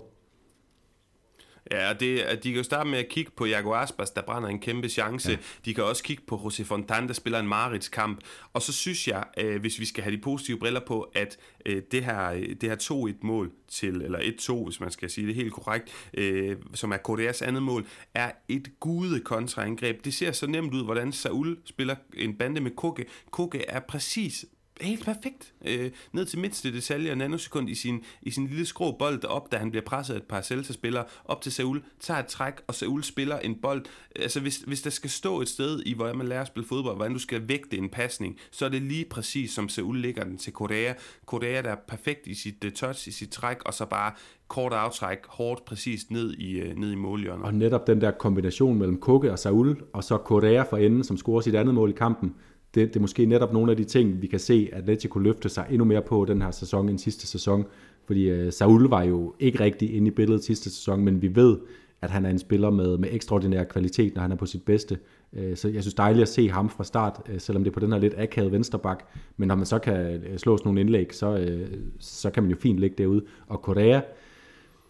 Ja, og det, de kan jo starte med at kigge på Jago Aspas, der brænder en kæmpe chance. Ja. De kan også kigge på José Fontan, der spiller en Marits kamp. Og så synes jeg, øh, hvis vi skal have de positive briller på, at øh, det her, det her 2-1-mål til, eller 1-2, hvis man skal sige det helt korrekt, øh, som er Koreas andet mål, er et gude kontraangreb. Det ser så nemt ud, hvordan Saul spiller en bande med Koke. Koke er præcis helt perfekt øh, ned til mindste detalje og nanosekund i sin, i sin lille skrå bold op, da han bliver presset af et par Celta-spillere op til Saul, tager et træk, og Saul spiller en bold. Altså hvis, hvis der skal stå et sted i, hvordan man lærer at spille fodbold, hvordan du skal vægte en pasning, så er det lige præcis som Saul ligger den til Korea. Korea der er perfekt i sit uh, touch, i sit træk, og så bare kort aftræk, hårdt præcis ned i, uh, ned i målhjørnet. Og netop den der kombination mellem Koke og Saul, og så Korea for enden, som scorer sit andet mål i kampen, det, det er måske netop nogle af de ting, vi kan se, at Atletico løfte sig endnu mere på den her sæson end sidste sæson. Fordi øh, Saul var jo ikke rigtig inde i billedet sidste sæson, men vi ved, at han er en spiller med, med ekstraordinær kvalitet, når han er på sit bedste. Øh, så jeg synes dejligt at se ham fra start, øh, selvom det er på den her lidt akavede vensterbak. Men når man så kan øh, slå sådan nogle indlæg, så, øh, så kan man jo fint ligge derude. Og Korea,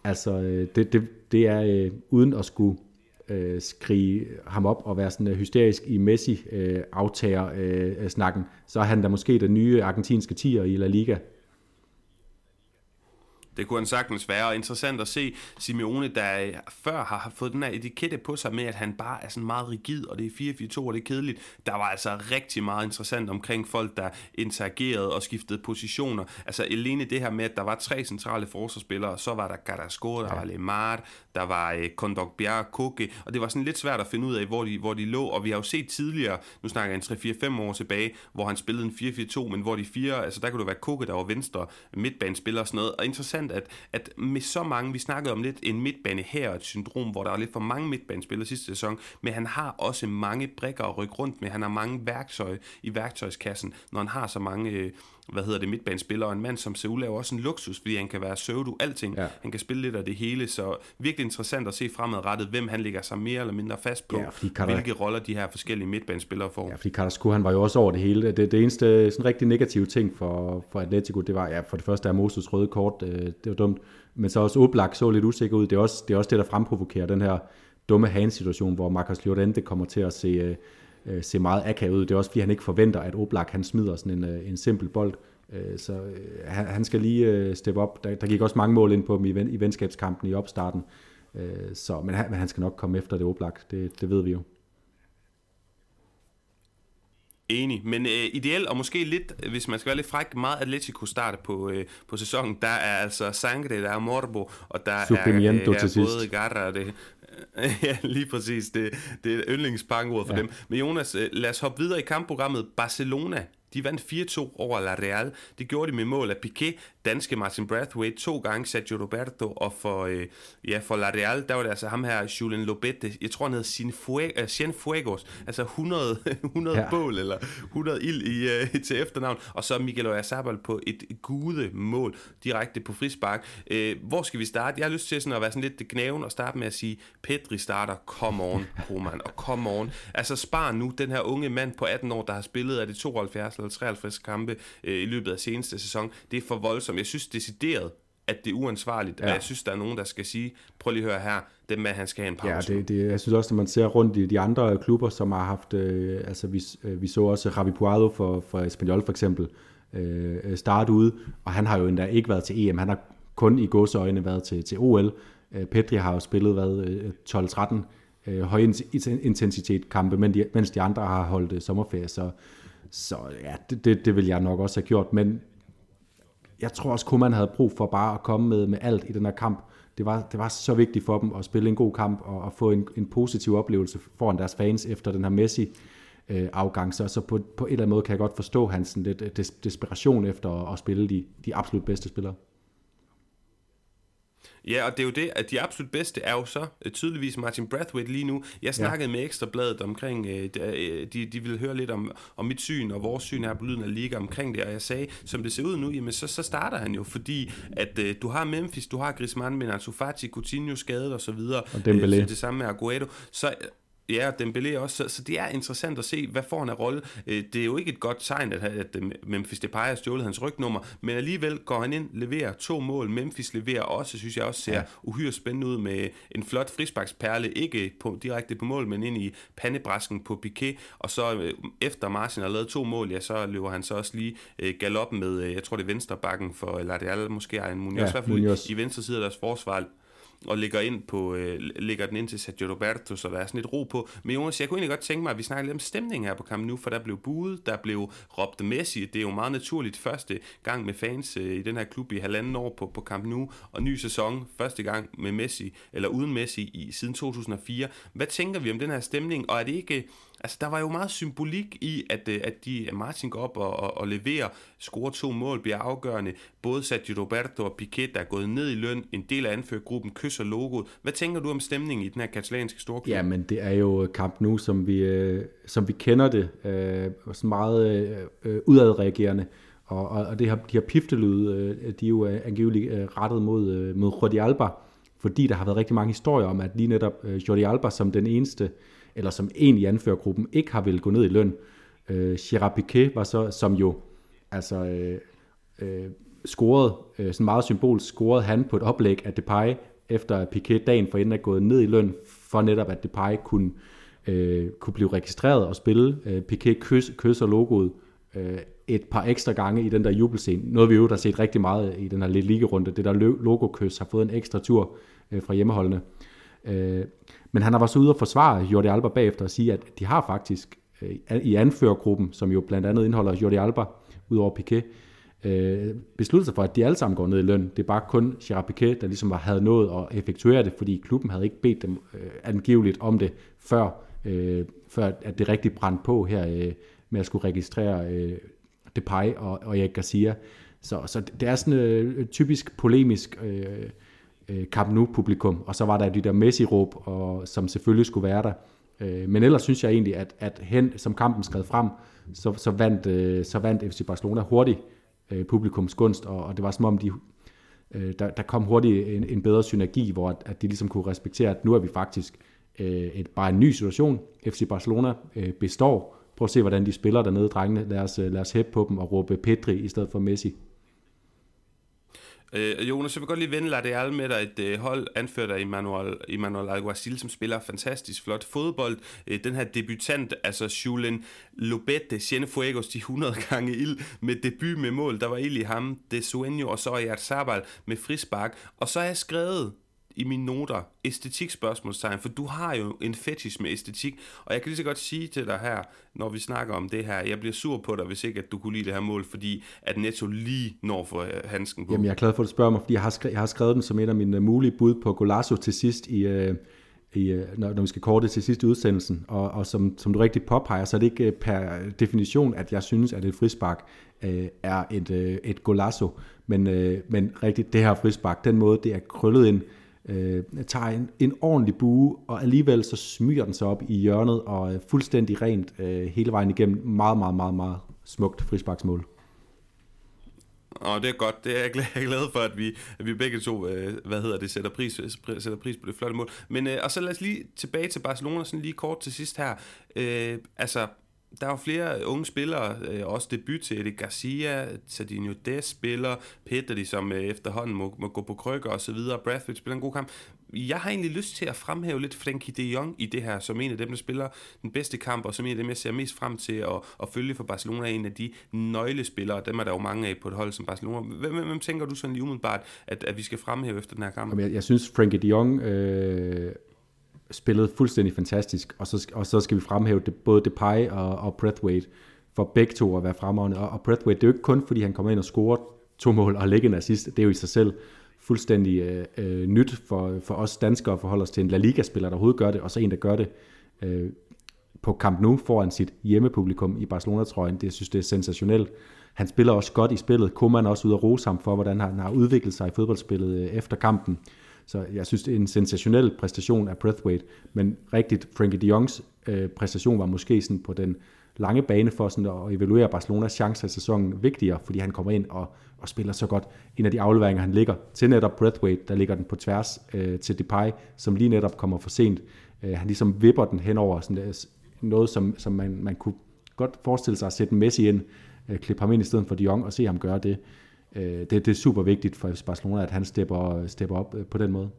altså øh, det, det, det er øh, uden at skulle øh, skrige ham op og være sådan øh, hysterisk i Messi øh, aftager øh, snakken, så er han da måske den nye argentinske tiger i La Liga. Det kunne han sagtens være, og interessant at se Simeone, der før har fået den her etikette på sig med, at han bare er sådan meget rigid, og det er 4-4-2, og det er kedeligt. Der var altså rigtig meget interessant omkring folk, der interagerede og skiftede positioner. Altså alene det her med, at der var tre centrale forsvarsspillere, så var der Carrasco, der var Lemar, der var eh, Kondok Bjerg Koke, og det var sådan lidt svært at finde ud af, hvor de, hvor de lå, og vi har jo set tidligere, nu snakker jeg en 3-4-5 år tilbage, hvor han spillede en 4-4-2, men hvor de fire, altså der kunne det være Koke, der var venstre midtbanespiller og sådan noget, og interessant, at, at med så mange, vi snakkede om lidt en midtbane her, et syndrom, hvor der var lidt for mange midtbanespillere sidste sæson, men han har også mange brikker at rykke rundt med, han har mange værktøj i værktøjskassen, når han har så mange øh, hvad hedder det, midtbanespiller, og en mand som Seul er jo også en luksus, fordi han kan være søvdu alting. Ja. Han kan spille lidt af det hele, så virkelig interessant at se fremadrettet, hvem han ligger sig mere eller mindre fast på, ja, Carter... hvilke roller de her forskellige midtbanespillere får. Ja, fordi Carrasco, han var jo også over det hele. Det, det eneste sådan rigtig negative ting for, for Atletico, det var, ja, for det første er Moses røde kort, øh, det var dumt, men så også Oblak så lidt usikker ud. Det er også det, er også det der fremprovokerer den her dumme hand-situation, hvor Marcos Llorente kommer til at se, øh, øh, se meget akavet ud. Det er også fordi, han ikke forventer, at Oblak han smider sådan en, øh, en simpel bold. Øh, så øh, han, han skal lige øh, steppe op. Der, der gik også mange mål ind på dem i, ven, i venskabskampen i opstarten. Øh, så, men, han, men han skal nok komme efter det Oblak, det, det ved vi jo. Enig, men øh, ideelt og måske lidt, hvis man skal være lidt fræk, meget Atletico starte på, øh, på sæsonen. Der er altså Sangre, der er Morbo, og der er, øh, er både Garra og det. ja, lige præcis. Det, det er yndlingspangeord for ja. dem. Men Jonas, øh, lad os hoppe videre i kampprogrammet. Barcelona de vandt 4-2 over La Real. Det gjorde de med mål af Piqué, danske Martin Brathwaite, to gange Sergio Roberto, og for, øh, ja, for La Real, der var det altså ham her, Julian Lobete, jeg tror han hed Cienfuegos, uh, Cienfuegos altså 100, 100 ja. bål, eller 100 ild i, uh, til efternavn, og så Miguel Oyarzabal på et gude mål, direkte på frispark. Uh, hvor skal vi starte? Jeg har lyst til sådan at være sådan lidt knæven og starte med at sige, Pedri starter, come on, Roman, og come on. Altså spar nu den her unge mand på 18 år, der har spillet af det 72 eller 53 kampe øh, i løbet af seneste sæson. Det er for voldsomt. Jeg synes decideret, at det er uansvarligt, ja. og jeg synes, der er nogen, der skal sige, prøv lige at høre her, med, at han skal have en pause. Ja, det, det, jeg synes også, når man ser rundt i de andre klubber, som har haft, øh, altså vi, øh, vi så også Javi Puado for, for Espanyol for eksempel, øh, starte ude, og han har jo endda ikke været til EM, han har kun i gåseøjne været til, til OL. Øh, Petri har jo spillet hvad, 12-13 øh, øh, højintensitet kampe, mens de andre har holdt øh, sommerferie, så så ja, det, det, det vil jeg nok også have gjort, men jeg tror også, at havde brug for bare at komme med, med alt i den her kamp. Det var, det var så vigtigt for dem at spille en god kamp og, og få en, en positiv oplevelse foran deres fans efter den her Messi øh, afgang. Så, så på, på en eller anden måde kan jeg godt forstå hans lidt øh, des, desperation efter at, at spille de, de absolut bedste spillere. Ja, og det er jo det, at de absolut bedste er jo så øh, tydeligvis Martin Brathwaite lige nu. Jeg snakkede ja. med Ekstrabladet omkring, øh, øh, de, de ville høre lidt om, om mit syn og vores syn her på Lyden af Liga omkring det, og jeg sagde, som det ser ud nu, jamen så, så starter han jo, fordi at du har Memphis, du har Griezmann, men Fati, Coutinho skadet og så videre. Og Dembélé. Øh, det samme med Aguero. Så Ja, Dembélé også, så, så det er interessant at se, hvad får han af rolle. Øh, det er jo ikke et godt tegn, at, at øh, Memphis Depay har stjålet hans rygnummer, men alligevel går han ind, leverer to mål. Memphis leverer også, synes jeg også ser ja. uhyre spændende ud med en flot frisbaksperle, ikke på, direkte på mål, men ind i pandebræsken på Piqué, og så øh, efter Martin har lavet to mål, ja, så løber han så også lige galop med, jeg tror det er venstrebakken for, er måske en Munoz, ja, i hvert fald i venstre side af deres forsvar, og lægger, ind på, øh, lægger den ind til Sergio Roberto, så der er sådan lidt ro på. Men Jonas, jeg kunne egentlig godt tænke mig, at vi snakker lidt om stemningen her på kampen nu, for der blev buet, der blev råbt Messi. Det er jo meget naturligt første gang med fans øh, i den her klub i halvanden år på, på Camp Nou, og ny sæson, første gang med Messi, eller uden Messi i, siden 2004. Hvad tænker vi om den her stemning, og er det ikke Altså, der var jo meget symbolik i, at, øh, at de, at Martin går op og, og, og leverer, scorer to mål, bliver afgørende. Både Sergio Roberto og Piquet, der er gået ned i løn, en del af anførergruppen, kysser logoet. Hvad tænker du om stemningen i den her katalanske storklub? Ja, men det er jo kamp nu, som vi, øh, som vi kender det, øh, så meget øh, øh, udadreagerende. Og, og, og det her, de her piftelyde, øh, de er jo øh, angiveligt øh, rettet mod, øh, mod Jordi Alba, fordi der har været rigtig mange historier om, at lige netop øh, Jordi Alba som den eneste eller som egentlig i anførergruppen, ikke har vil gå ned i løn. Øh, Gerard Piquet var så, som jo altså, øh, øh, scorede, øh, sådan meget symbolisk scorede han på et oplæg af Depay, efter Piquet dagen for inden er gået ned i løn, for netop at Depay kunne, øh, kunne blive registreret og spille. Øh, Piquet kys, kysser logoet øh, et par ekstra gange i den der jubelscene. Noget vi jo har set rigtig meget i den her lille ligerunde, Det der logo-kys har fået en ekstra tur øh, fra hjemmeholdene. Øh, men han har været så ude og forsvare Jordi Alba bagefter og sige, at de har faktisk øh, i anførergruppen, som jo blandt andet indeholder Jordi Alba, udover Piquet, øh, besluttet sig for, at de alle sammen går ned i løn. Det er bare kun Gerard Piquet, der ligesom havde nået at effektuere det, fordi klubben havde ikke bedt dem øh, angiveligt om det, før, øh, før at det rigtig brændte på her øh, med at skulle registrere øh, Depay og, og Erik Garcia. Så, så det er sådan øh, typisk polemisk øh, øh, Camp Nou-publikum, og så var der de der Messi-råb, og, som selvfølgelig skulle være der. Øh, men ellers synes jeg egentlig, at, at hen, som kampen skred frem, så, så, vandt, øh, så vandt FC Barcelona hurtigt øh, publikums gunst, og, og det var som om, de, øh, der, der kom hurtigt en, en bedre synergi, hvor at, at de ligesom kunne respektere, at nu er vi faktisk øh, et, bare en ny situation. FC Barcelona øh, består. Prøv at se, hvordan de spiller dernede, drengene. Lad os, øh, lad os hæppe på dem og råbe Pedri i stedet for Messi. Øh, Jonas, jeg vil godt lige vende Ladeal med dig, et øh, hold anført af Emmanuel, Emmanuel Alguacil, som spiller fantastisk flot fodbold. Øh, den her debutant, altså Julen Lobete, Cienfuegos, de 100 gange ild med debut med mål, der var i ham, De Sueño og så Sabal med frispark. Og så har jeg skrevet i mine noter æstetik spørgsmålstegn, for du har jo en fetish med æstetik, og jeg kan lige så godt sige til dig her, når vi snakker om det her, jeg bliver sur på dig, hvis ikke at du kunne lide det her mål, fordi at Netto lige når for øh, handsken på. Jamen jeg er glad for, at du spørger mig, fordi jeg har, skrevet, jeg har skrevet den som et af mine øh, mulige bud på Golasso til sidst i, øh, i, øh, når, når vi skal korte til sidst i udsendelsen, og, og som, som du rigtig påpeger, så er det ikke per definition, at jeg synes, at et frispark øh, er et, øh, et golasso, men, øh, men rigtigt, det her frispark, den måde, det er krøllet ind, øh, Øh, tager en, en ordentlig bue, og alligevel så smyger den sig op i hjørnet, og øh, fuldstændig rent øh, hele vejen igennem. Meget, meget, meget, meget smukt frisparksmål. Og det er godt. Det er jeg glad, jeg er glad for, at vi, at vi begge to, øh, hvad hedder det, sætter pris, sætter pris på det flotte mål. Men, øh, og så lad os lige tilbage til Barcelona, sådan lige kort til sidst her. Øh, altså, der er jo flere unge spillere, øh, også debut til Eddie Garcia, Sardinio Des spiller, Pedri, som øh, efterhånden må, må gå på krykker og så videre, Bradford spiller en god kamp. Jeg har egentlig lyst til at fremhæve lidt Frenkie de Jong i det her, som en af dem, der spiller den bedste kamp, og som en af dem, jeg ser mest frem til at, at følge for Barcelona, en af de nøglespillere, dem er der jo mange af på et hold som Barcelona. Hvem, hvem, hvem tænker du sådan lige umiddelbart, at, at vi skal fremhæve efter den her kamp? Jeg, jeg synes, Frenkie de Jong øh, spillede fuldstændig fantastisk, og så, og så skal vi fremhæve det, både Depay og, og Breathwaite for begge to at være fremragende. Og, og Breathwaite, det er jo ikke kun, fordi han kommer ind og scorer to mål og lægger en assist, det er jo i sig selv fuldstændig øh, øh, nyt for, for os danskere at forholde os til en La Liga-spiller, der overhovedet gør det, og så en, der gør det øh, på Camp Nou foran sit hjemmepublikum i Barcelona-trøjen. Det jeg synes det er sensationelt. han spiller også godt i spillet. Koeman er også ude at rose ham for, hvordan han har udviklet sig i fodboldspillet øh, efter kampen. Så jeg synes, det er en sensationel præstation af Breathwaite, men rigtigt, Frankie de Jongs øh, præstation var måske sådan på den lange bane for sådan at evaluere Barcelonas chancer i sæsonen vigtigere, fordi han kommer ind og, og spiller så godt. En af de afleveringer, han ligger til netop Breathwaite, der ligger den på tværs øh, til Depay, som lige netop kommer for sent. Øh, han ligesom vipper den henover sådan øh, der, noget, som, som man, man kunne godt forestille sig at sætte Messi ind, øh, klippe ham ind i stedet for de Jong og se ham gøre det. Øh, det, det er super vigtigt for Barcelona, at han stepper, stepper op øh, på den måde.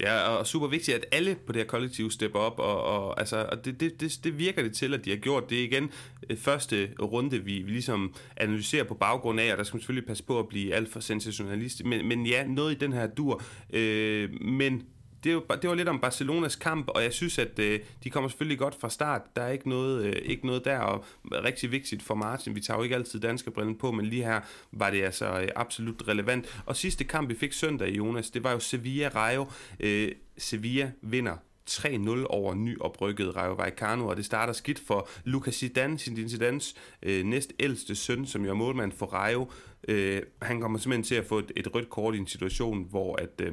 Ja, og super vigtigt, at alle på det her kollektiv stepper op, og, og, altså, og det, det, det, det virker det til, at de har gjort. Det er igen øh, første runde, vi, vi ligesom analyserer på baggrund af, og der skal man selvfølgelig passe på at blive alt for sensationalist, men, men ja, noget i den her dur. Øh, men det, var, det var lidt om Barcelonas kamp, og jeg synes, at øh, de kommer selvfølgelig godt fra start. Der er ikke noget, øh, ikke noget der, og rigtig vigtigt for Martin. Vi tager jo ikke altid danske på, men lige her var det altså øh, absolut relevant. Og sidste kamp, vi fik søndag, Jonas, det var jo Sevilla-Rayo. Øh, Sevilla vinder 3-0 over nyoprykket Rayo Vallecano, og det starter skidt for Lucas Zidane, sin Zidanes øh, næst ældste søn, som jo er målmand for Rayo. Øh, han kommer simpelthen til at få et, et rødt kort i en situation, hvor at... Øh,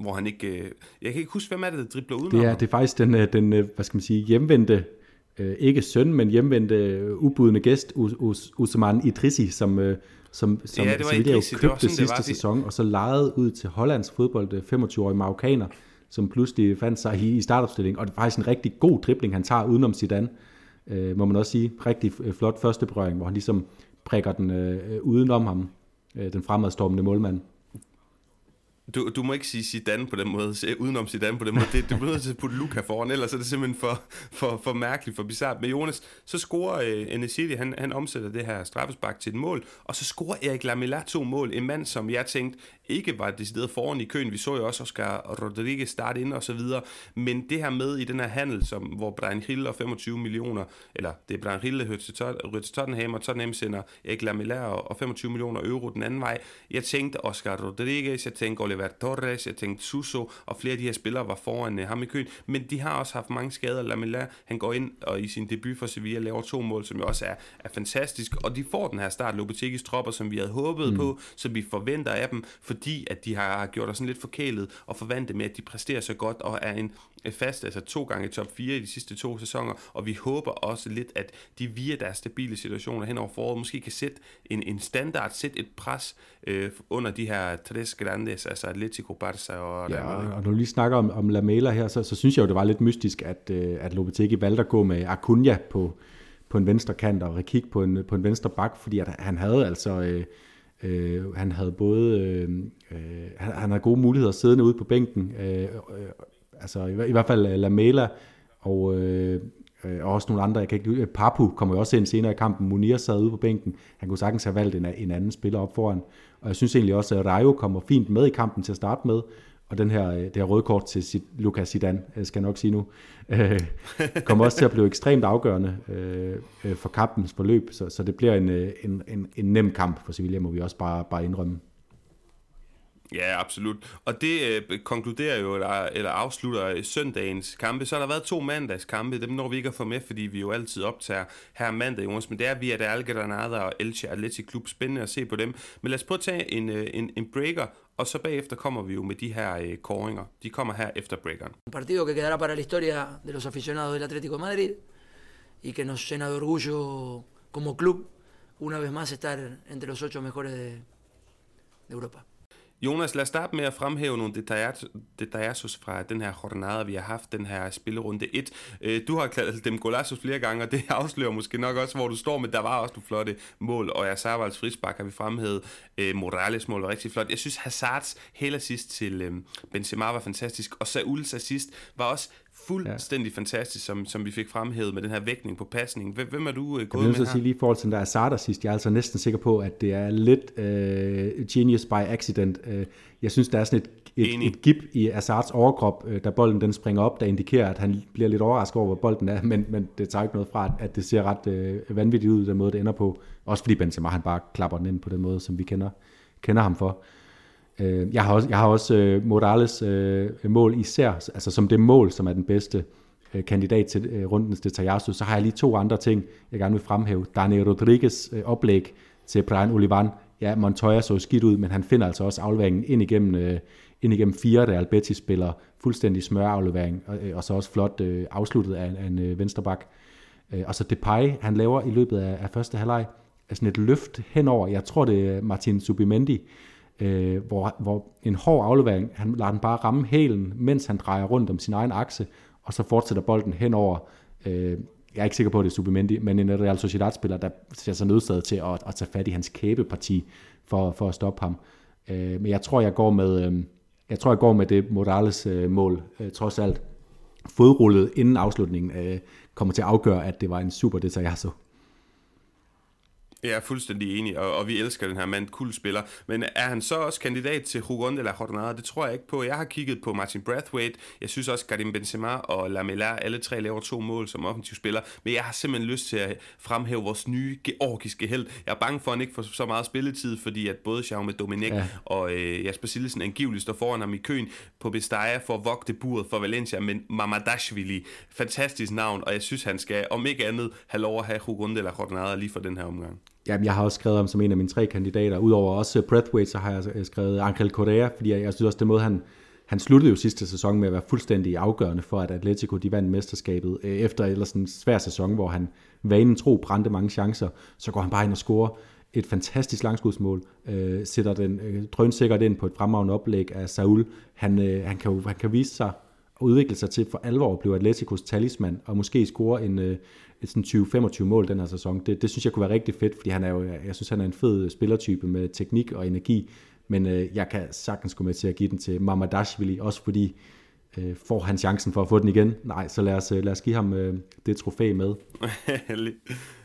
hvor han ikke... Øh, jeg kan ikke huske, hvem er det, der dribler ud det er, det er faktisk den, øh, den, øh, hvad skal man sige, hjemvendte, øh, ikke søn, men hjemvendte øh, ubudende gæst, Us, Usman Idrissi, som, øh, som, som ja, det var Idrissi, købte det var sådan, sidste det var, sæson, og så lejede ud til Hollands fodbold 25-årige marokkaner, som pludselig fandt sig i, i startopstilling, og det er faktisk en rigtig god dribling, han tager udenom Zidane, øh, må man også sige. Rigtig flot første berøring, hvor han ligesom prikker den øh, udenom ham, øh, den fremadstormende målmand. Du, du må ikke sige Zidane på den måde, udenom Zidane på den måde. Det, du bliver nødt til at putte Luca foran, ellers er det simpelthen for, for, for mærkeligt, for bizart. Men Jonas, så scorer øh, Enesidi, han, han omsætter det her straffespark til et mål, og så scorer Erik Lamela to mål. En mand, som jeg tænkte ikke var decideret foran i køen. Vi så jo også Oscar Rodriguez starte ind og så videre. Men det her med i den her handel, som, hvor Brian Hill og 25 millioner, eller det er Brian Hill, der hører til, Tot, til Tottenham, og Tottenham sender Erik Lamela og 25 millioner euro den anden vej. Jeg tænkte Oscar Rodriguez, jeg tænkte Oliver Torres, jeg tænkte Suso, og flere af de her spillere var foran uh, ham i køen. Men de har også haft mange skader. Lamela, han går ind og i sin debut for Sevilla laver to mål, som jo også er, er fantastisk. Og de får den her start, Lopetegis tropper, som vi havde håbet mm. på, som vi forventer af dem, fordi at de har gjort os sådan lidt forkælet og forventet med, at de præsterer så godt og er en fast, altså to gange top 4 i de sidste to sæsoner, og vi håber også lidt, at de via deres stabile situationer hen over foråret måske kan sætte en, en standard, sætte et pres øh, under de her tres grandes, altså Atletico, Barca og... Ja, og, og når du lige snakker om, om Lamela her, så, så synes jeg jo, det var lidt mystisk, at, øh, at Lopetegi valgte at gå med Acuna på, på en venstre kant og Rekik på en, på en venstre bak, fordi at han havde altså... Øh, Øh, han havde både øh, øh, han, han havde gode muligheder siddende ude på bænken. Øh, øh, altså i, i hvert fald Lamela og, øh, øh, og også nogle andre. Jeg kan ikke, Papu kommer jo også ind senere i kampen. Munir sad ude på bænken. Han kunne sagtens have valgt en, en anden spiller op foran. Og jeg synes egentlig også, at Rayo kommer fint med i kampen til at starte med. Og den her, det her røde kort til Lucas Zidane, skal jeg nok sige nu, øh, kommer også til at blive ekstremt afgørende øh, for kampens forløb, så, så det bliver en, en, en, en nem kamp for Sevilla, må vi også bare, bare indrømme. Ja, absolut. Og det øh, konkluderer jo, eller, eller afslutter øh, søndagens kampe. Så har der været to mandagskampe. Dem når vi ikke at få med, fordi vi jo altid optager her mandag, Jonas. Men det er via det Al Granada og Elche Athletic Club. Spændende at se på dem. Men lad os prøve at tage en, øh, en, en breaker, og så bagefter kommer vi jo med de her øh, koringer. De kommer her efter breakeren. Un partido que quedará para la historia de los aficionados del Atlético de Madrid y que nos llena de orgullo como club una vez más estar entre los ocho mejores de, de Europa. Jonas, lad os starte med at fremhæve nogle detaljer fra den her jornada, vi har haft, den her spillerunde 1. Øh, du har kaldt dem golazos flere gange, og det afslører måske nok også, hvor du står, men der var også nogle flotte mål, og Hazards frisbak har vi fremhævet. Øh, Morales mål var rigtig flot. Jeg synes, Hazards heller sidst til øh, Benzema var fantastisk, og Sauls assist var også fuldstændig ja. fantastisk, som, som vi fik fremhævet med den her vægtning på pasningen. Hvem, hvem er du uh, gået med her? Jeg vil sige lige i forhold til den der Azar sidst, jeg er altså næsten sikker på, at det er lidt uh, genius by accident. Uh, jeg synes, der er sådan et, et, et gip i Azards overkrop, uh, da bolden den springer op, der indikerer, at han bliver lidt overrasket over, hvor bolden er, men, men det tager ikke noget fra, at det ser ret uh, vanvittigt ud, den måde, det ender på. Også fordi Benzema, han bare klapper den ind på den måde, som vi kender, kender ham for. Øh, jeg har også, jeg har også øh, Morales øh, mål især, altså som det mål, som er den bedste. øh, kandidat til øh, rundens Detajasso, så har jeg lige to andre ting, jeg gerne vil fremhæve. Daniel Rodriguez øh, oplæg til Brian Olivan. Ja, Montoya så skidt ud, men han finder altså også afleveringen ind igennem, øh, ind igennem fire Real Betis spiller fuldstændig smøraflevering, og, øh, og så også flot øh, afsluttet af, af en øh, vensterbak. Øh, og så Depay, han laver i løbet af, af første halvleg sådan et løft henover, jeg tror det er Martin Subimendi, øh, hvor, hvor en hård aflevering, han lader den bare ramme hælen, mens han drejer rundt om sin egen akse, og så fortsætter bolden henover, øh, jeg er ikke sikker på, at det er Subimendi, men en Real Sociedad-spiller, der ser sig nødsaget til at, at tage fat i hans kæbeparti for, for at stoppe ham. Øh, men jeg tror, jeg går med, øh, jeg tror, jeg går med det Morales-mål, øh, øh, trods alt. Fodrullet inden afslutningen øh, kommer til at afgøre, at det var en super detalje, Jeg er fuldstændig enig, og, og vi elsker den her mand, kul spiller. Men er han så også kandidat til Hugon la Jornada? Det tror jeg ikke på. Jeg har kigget på Martin Brathwaite. Jeg synes også, Karim Benzema og Lamela, alle tre laver to mål som offensiv spiller. Men jeg har simpelthen lyst til at fremhæve vores nye georgiske held. Jeg er bange for, at han ikke får så meget spilletid, fordi at både Jaume Dominic ja. og øh, Jasper Sillesen angiveligt står foran ham i køen på Bestaya for at vogte buret for Valencia. Men Mamadashvili, fantastisk navn, og jeg synes, han skal, om ikke andet, have lov at have Hugon la Jornada lige for den her omgang. Jamen, jeg har også skrevet ham som en af mine tre kandidater. Udover også øh, Breathwaite, så har jeg øh, skrevet Angel Correa, fordi jeg, jeg synes også, den måde, han, han sluttede jo sidste sæson med at være fuldstændig afgørende for, at Atletico de vandt mesterskabet. Øh, efter ellers en svær sæson, hvor han vanen tro brændte mange chancer, så går han bare ind og scorer et fantastisk langskudsmål, øh, sætter den øh, drønsikkert ind på et fremragende oplæg af Saul. Han, øh, han, kan jo, han kan vise sig udvikle sig til for alvor at blive Atleticos talisman, og måske score en, øh, et sådan 20-25 mål den her sæson. Det, det synes jeg kunne være rigtig fedt, fordi han er jo, jeg synes, han er en fed spillertype med teknik og energi, men øh, jeg kan sagtens gå med til at give den til Mamadashvili, også fordi øh, får han chancen for at få den igen? Nej, så lad os, øh, lad os give ham øh, det trofæ med.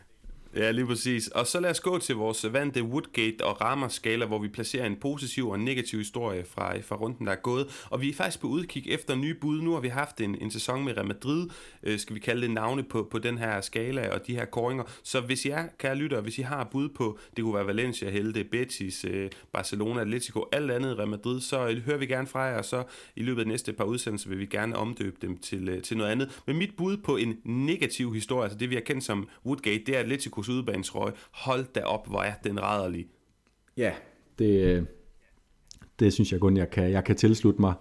Ja, lige præcis. Og så lad os gå til vores vante Woodgate og Rammer-skala, hvor vi placerer en positiv og en negativ historie fra, fra runden, der er gået. Og vi er faktisk på udkig efter nye bud. Nu har vi haft en, en sæson med Real Madrid, øh, skal vi kalde det navne på, på den her skala og de her koringer. Så hvis jeg, kære lytter, hvis I har bud på, det kunne være Valencia, Helde, Betis, øh, Barcelona, Atletico, alt andet Real Madrid, så øh, hører vi gerne fra jer, og så i løbet af næste par udsendelser vil vi gerne omdøbe dem til, øh, til noget andet. Men mit bud på en negativ historie, altså det vi har kendt som Woodgate, det er Atletico Atletico's udbanetrøje. Hold da op, hvor er den rædderlig. Ja, det, det synes jeg kun, jeg kan, jeg kan tilslutte mig.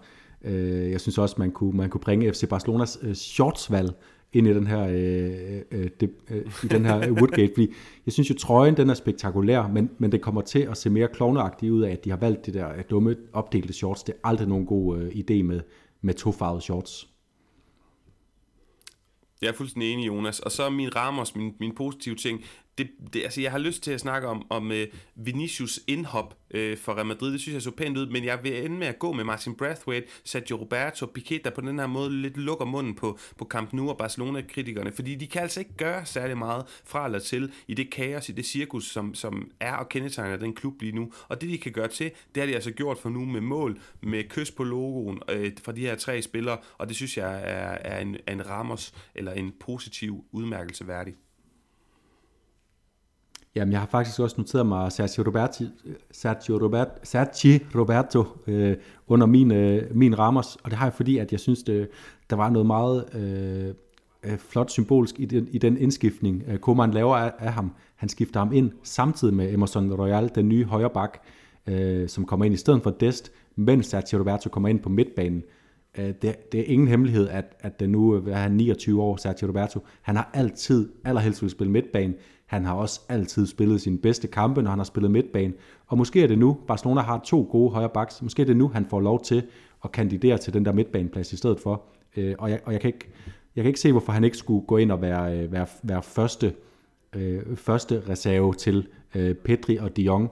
Øh, jeg synes også, man kunne, man kunne bringe FC Barcelonas øh, shortsvalg ind i den her, øh, øh, det, øh, i den her Woodgate, fordi jeg synes jo, trøjen den er spektakulær, men, men det kommer til at se mere klovneagtigt ud af, at de har valgt det der dumme opdelte shorts. Det er aldrig nogen god øh, idé med, med tofarvede shorts. Jeg er fuldstændig enig, Jonas. Og så min Ramos, min, min positive ting, det, det, altså jeg har lyst til at snakke om, om øh, Vinicius indhop øh, for Real Madrid. Det synes jeg så pænt ud, men jeg vil ende med at gå med Martin Brathwaite, Sergio Roberto, Piqué, der på den her måde lidt lukker munden på, på Camp Nou og Barcelona-kritikerne, fordi de kan altså ikke gøre særlig meget fra eller til i det kaos, i det cirkus, som, som er og kendetegner den klub lige nu. Og det, de kan gøre til, det har de altså gjort for nu med mål, med kys på logoen øh, fra de her tre spillere, og det synes jeg er, er en, en Ramos eller en positiv udmærkelse værdig. Jamen, jeg har faktisk også noteret mig Sergio, Roberti, Sergio, Robert, Sergio Roberto øh, under min, øh, min Ramos, og det har jeg fordi, at jeg synes, det, der var noget meget øh, øh, flot symbolsk i den, i den indskiftning, øh, Koeman laver af, af ham. Han skifter ham ind samtidig med Emerson Royal, den nye højre bak, øh, som kommer ind i stedet for Dest, mens Sergio Roberto kommer ind på midtbanen. Øh, det, det er ingen hemmelighed, at, at den nu er han 29 år, Sergio Roberto. Han har altid allerhelst vil spille midtbanen, han har også altid spillet sine bedste kampe, når han har spillet midtbane. Og måske er det nu, Barcelona har to gode højre backs, måske er det nu, han får lov til at kandidere til den der midtbaneplads i stedet for. Øh, og jeg, og jeg, kan ikke, jeg kan ikke se, hvorfor han ikke skulle gå ind og være, øh, være, være første, øh, første reserve til øh, Pedri og De Jong.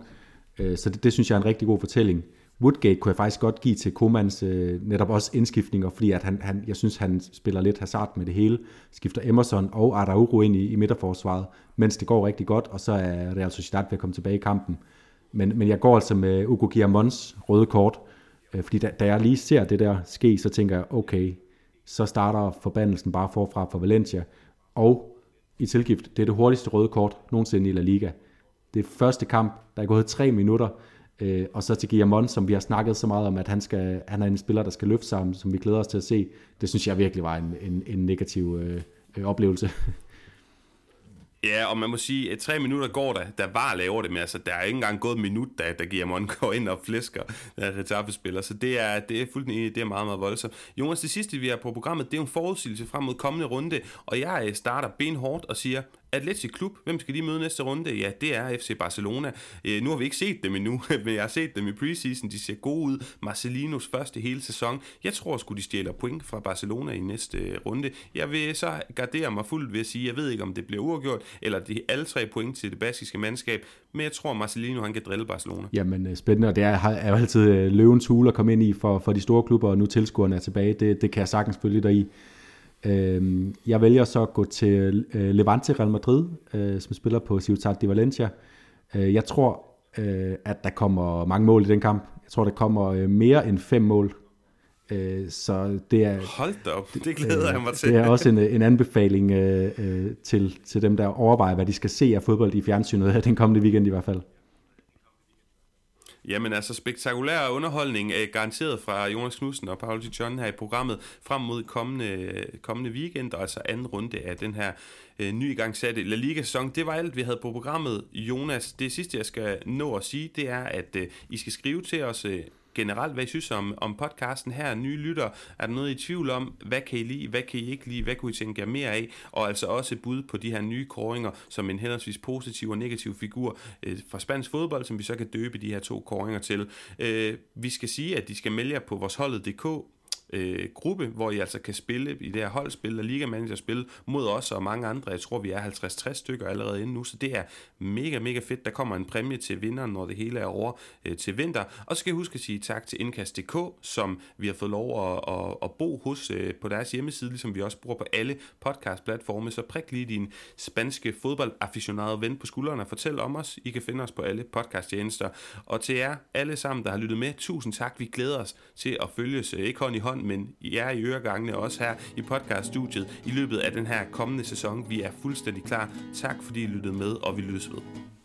Øh, så det, det synes jeg er en rigtig god fortælling. Woodgate kunne jeg faktisk godt give til Komans øh, netop også indskiftninger, fordi at han, han, jeg synes, han spiller lidt hasard med det hele. Skifter Emerson og Araujo ind i, i midterforsvaret, mens det går rigtig godt, og så er Real Sociedad ved at komme tilbage i kampen. Men, men jeg går altså med Ugo Guillermons røde kort, øh, fordi da, da jeg lige ser det der ske, så tænker jeg, okay, så starter forbandelsen bare forfra for Valencia. Og i tilgift, det er det hurtigste røde kort nogensinde i La Liga. Det er første kamp, der er gået tre minutter, Øh, og så til Guillermo, som vi har snakket så meget om, at han, skal, han er en spiller, der skal løfte sammen, som vi glæder os til at se. Det synes jeg virkelig var en, en, en negativ øh, øh oplevelse. Ja, og man må sige, at tre minutter går der, der var laver det, men altså, der er ikke engang gået et minut, da, da Guillermo går ind og flæsker øh, der retafespiller, så det er, det er fuldt det er meget, meget voldsomt. Jonas, det sidste, vi har på programmet, det er en forudsigelse frem mod kommende runde, og jeg øh, starter benhårdt og siger, Atletic Klub, hvem skal de møde næste runde? Ja, det er FC Barcelona. Øh, nu har vi ikke set dem endnu, men jeg har set dem i preseason. De ser gode ud. Marcelinos første hele sæson. Jeg tror sgu, de stjæler point fra Barcelona i næste øh, runde. Jeg vil så gardere mig fuldt ved at sige, jeg ved ikke, om det bliver uafgjort, eller de alle tre point til det baskiske mandskab, men jeg tror, Marcelino han kan drille Barcelona. Jamen øh, spændende, og det er, er jo altid øh, løvens hule at komme ind i for, for de store klubber, og nu tilskuerne er tilbage. Det, det kan jeg sagtens følge dig i. Øh, jeg vælger så at gå til øh, Levante Real Madrid, øh, som spiller på Ciutat de Valencia. Øh, jeg tror, øh, at der kommer mange mål i den kamp. Jeg tror, der kommer øh, mere end fem mål. Øh, så det er, Hold da op, det glæder øh, jeg mig til. Det er også en, en anbefaling øh, øh, til, til dem, der overvejer, hvad de skal se af fodbold i fjernsynet den kommende weekend i hvert fald. Jamen altså spektakulær underholdning er garanteret fra Jonas Knudsen og Paul John her i programmet frem mod kommende, kommende weekend, og altså anden runde af den her øh, ny gang satte La Liga-sæson. Det var alt, vi havde på programmet. Jonas, det sidste, jeg skal nå at sige, det er, at øh, I skal skrive til os øh, generelt, hvad I synes om, om podcasten her, nye lytter. Er der noget I tvivl om? Hvad kan I lide? Hvad kan I ikke lide? Hvad kunne I tænke jer mere af? Og altså også bud på de her nye koringer, som en henholdsvis positiv og negativ figur øh, fra spansk fodbold, som vi så kan døbe de her to koringer til. Øh, vi skal sige, at de skal melde jer på vores holdet.dk øh, gruppe, hvor I altså kan spille i det her holdspil og Liga Manager spil mod os og mange andre. Jeg tror, vi er 50-60 stykker allerede inde nu, så det er mega, mega fedt. Der kommer en præmie til vinderen, når det hele er over øh, til vinter. Og så skal jeg huske at sige tak til Indkast.dk, som vi har fået lov at, at, at bo hos øh, på deres hjemmeside, ligesom vi også bruger på alle podcast-platforme. Så prik lige din spanske fodboldaficionado ven på skuldrene og fortæl om os. I kan finde os på alle podcast-tjenester. Og til jer alle sammen, der har lyttet med, tusind tak. Vi glæder os til at følges, øh, ikke hånd i hånd, hånd, men jer er i øregangene også her i podcaststudiet i løbet af den her kommende sæson. Vi er fuldstændig klar. Tak fordi I lyttede med, og vi lyttes ved.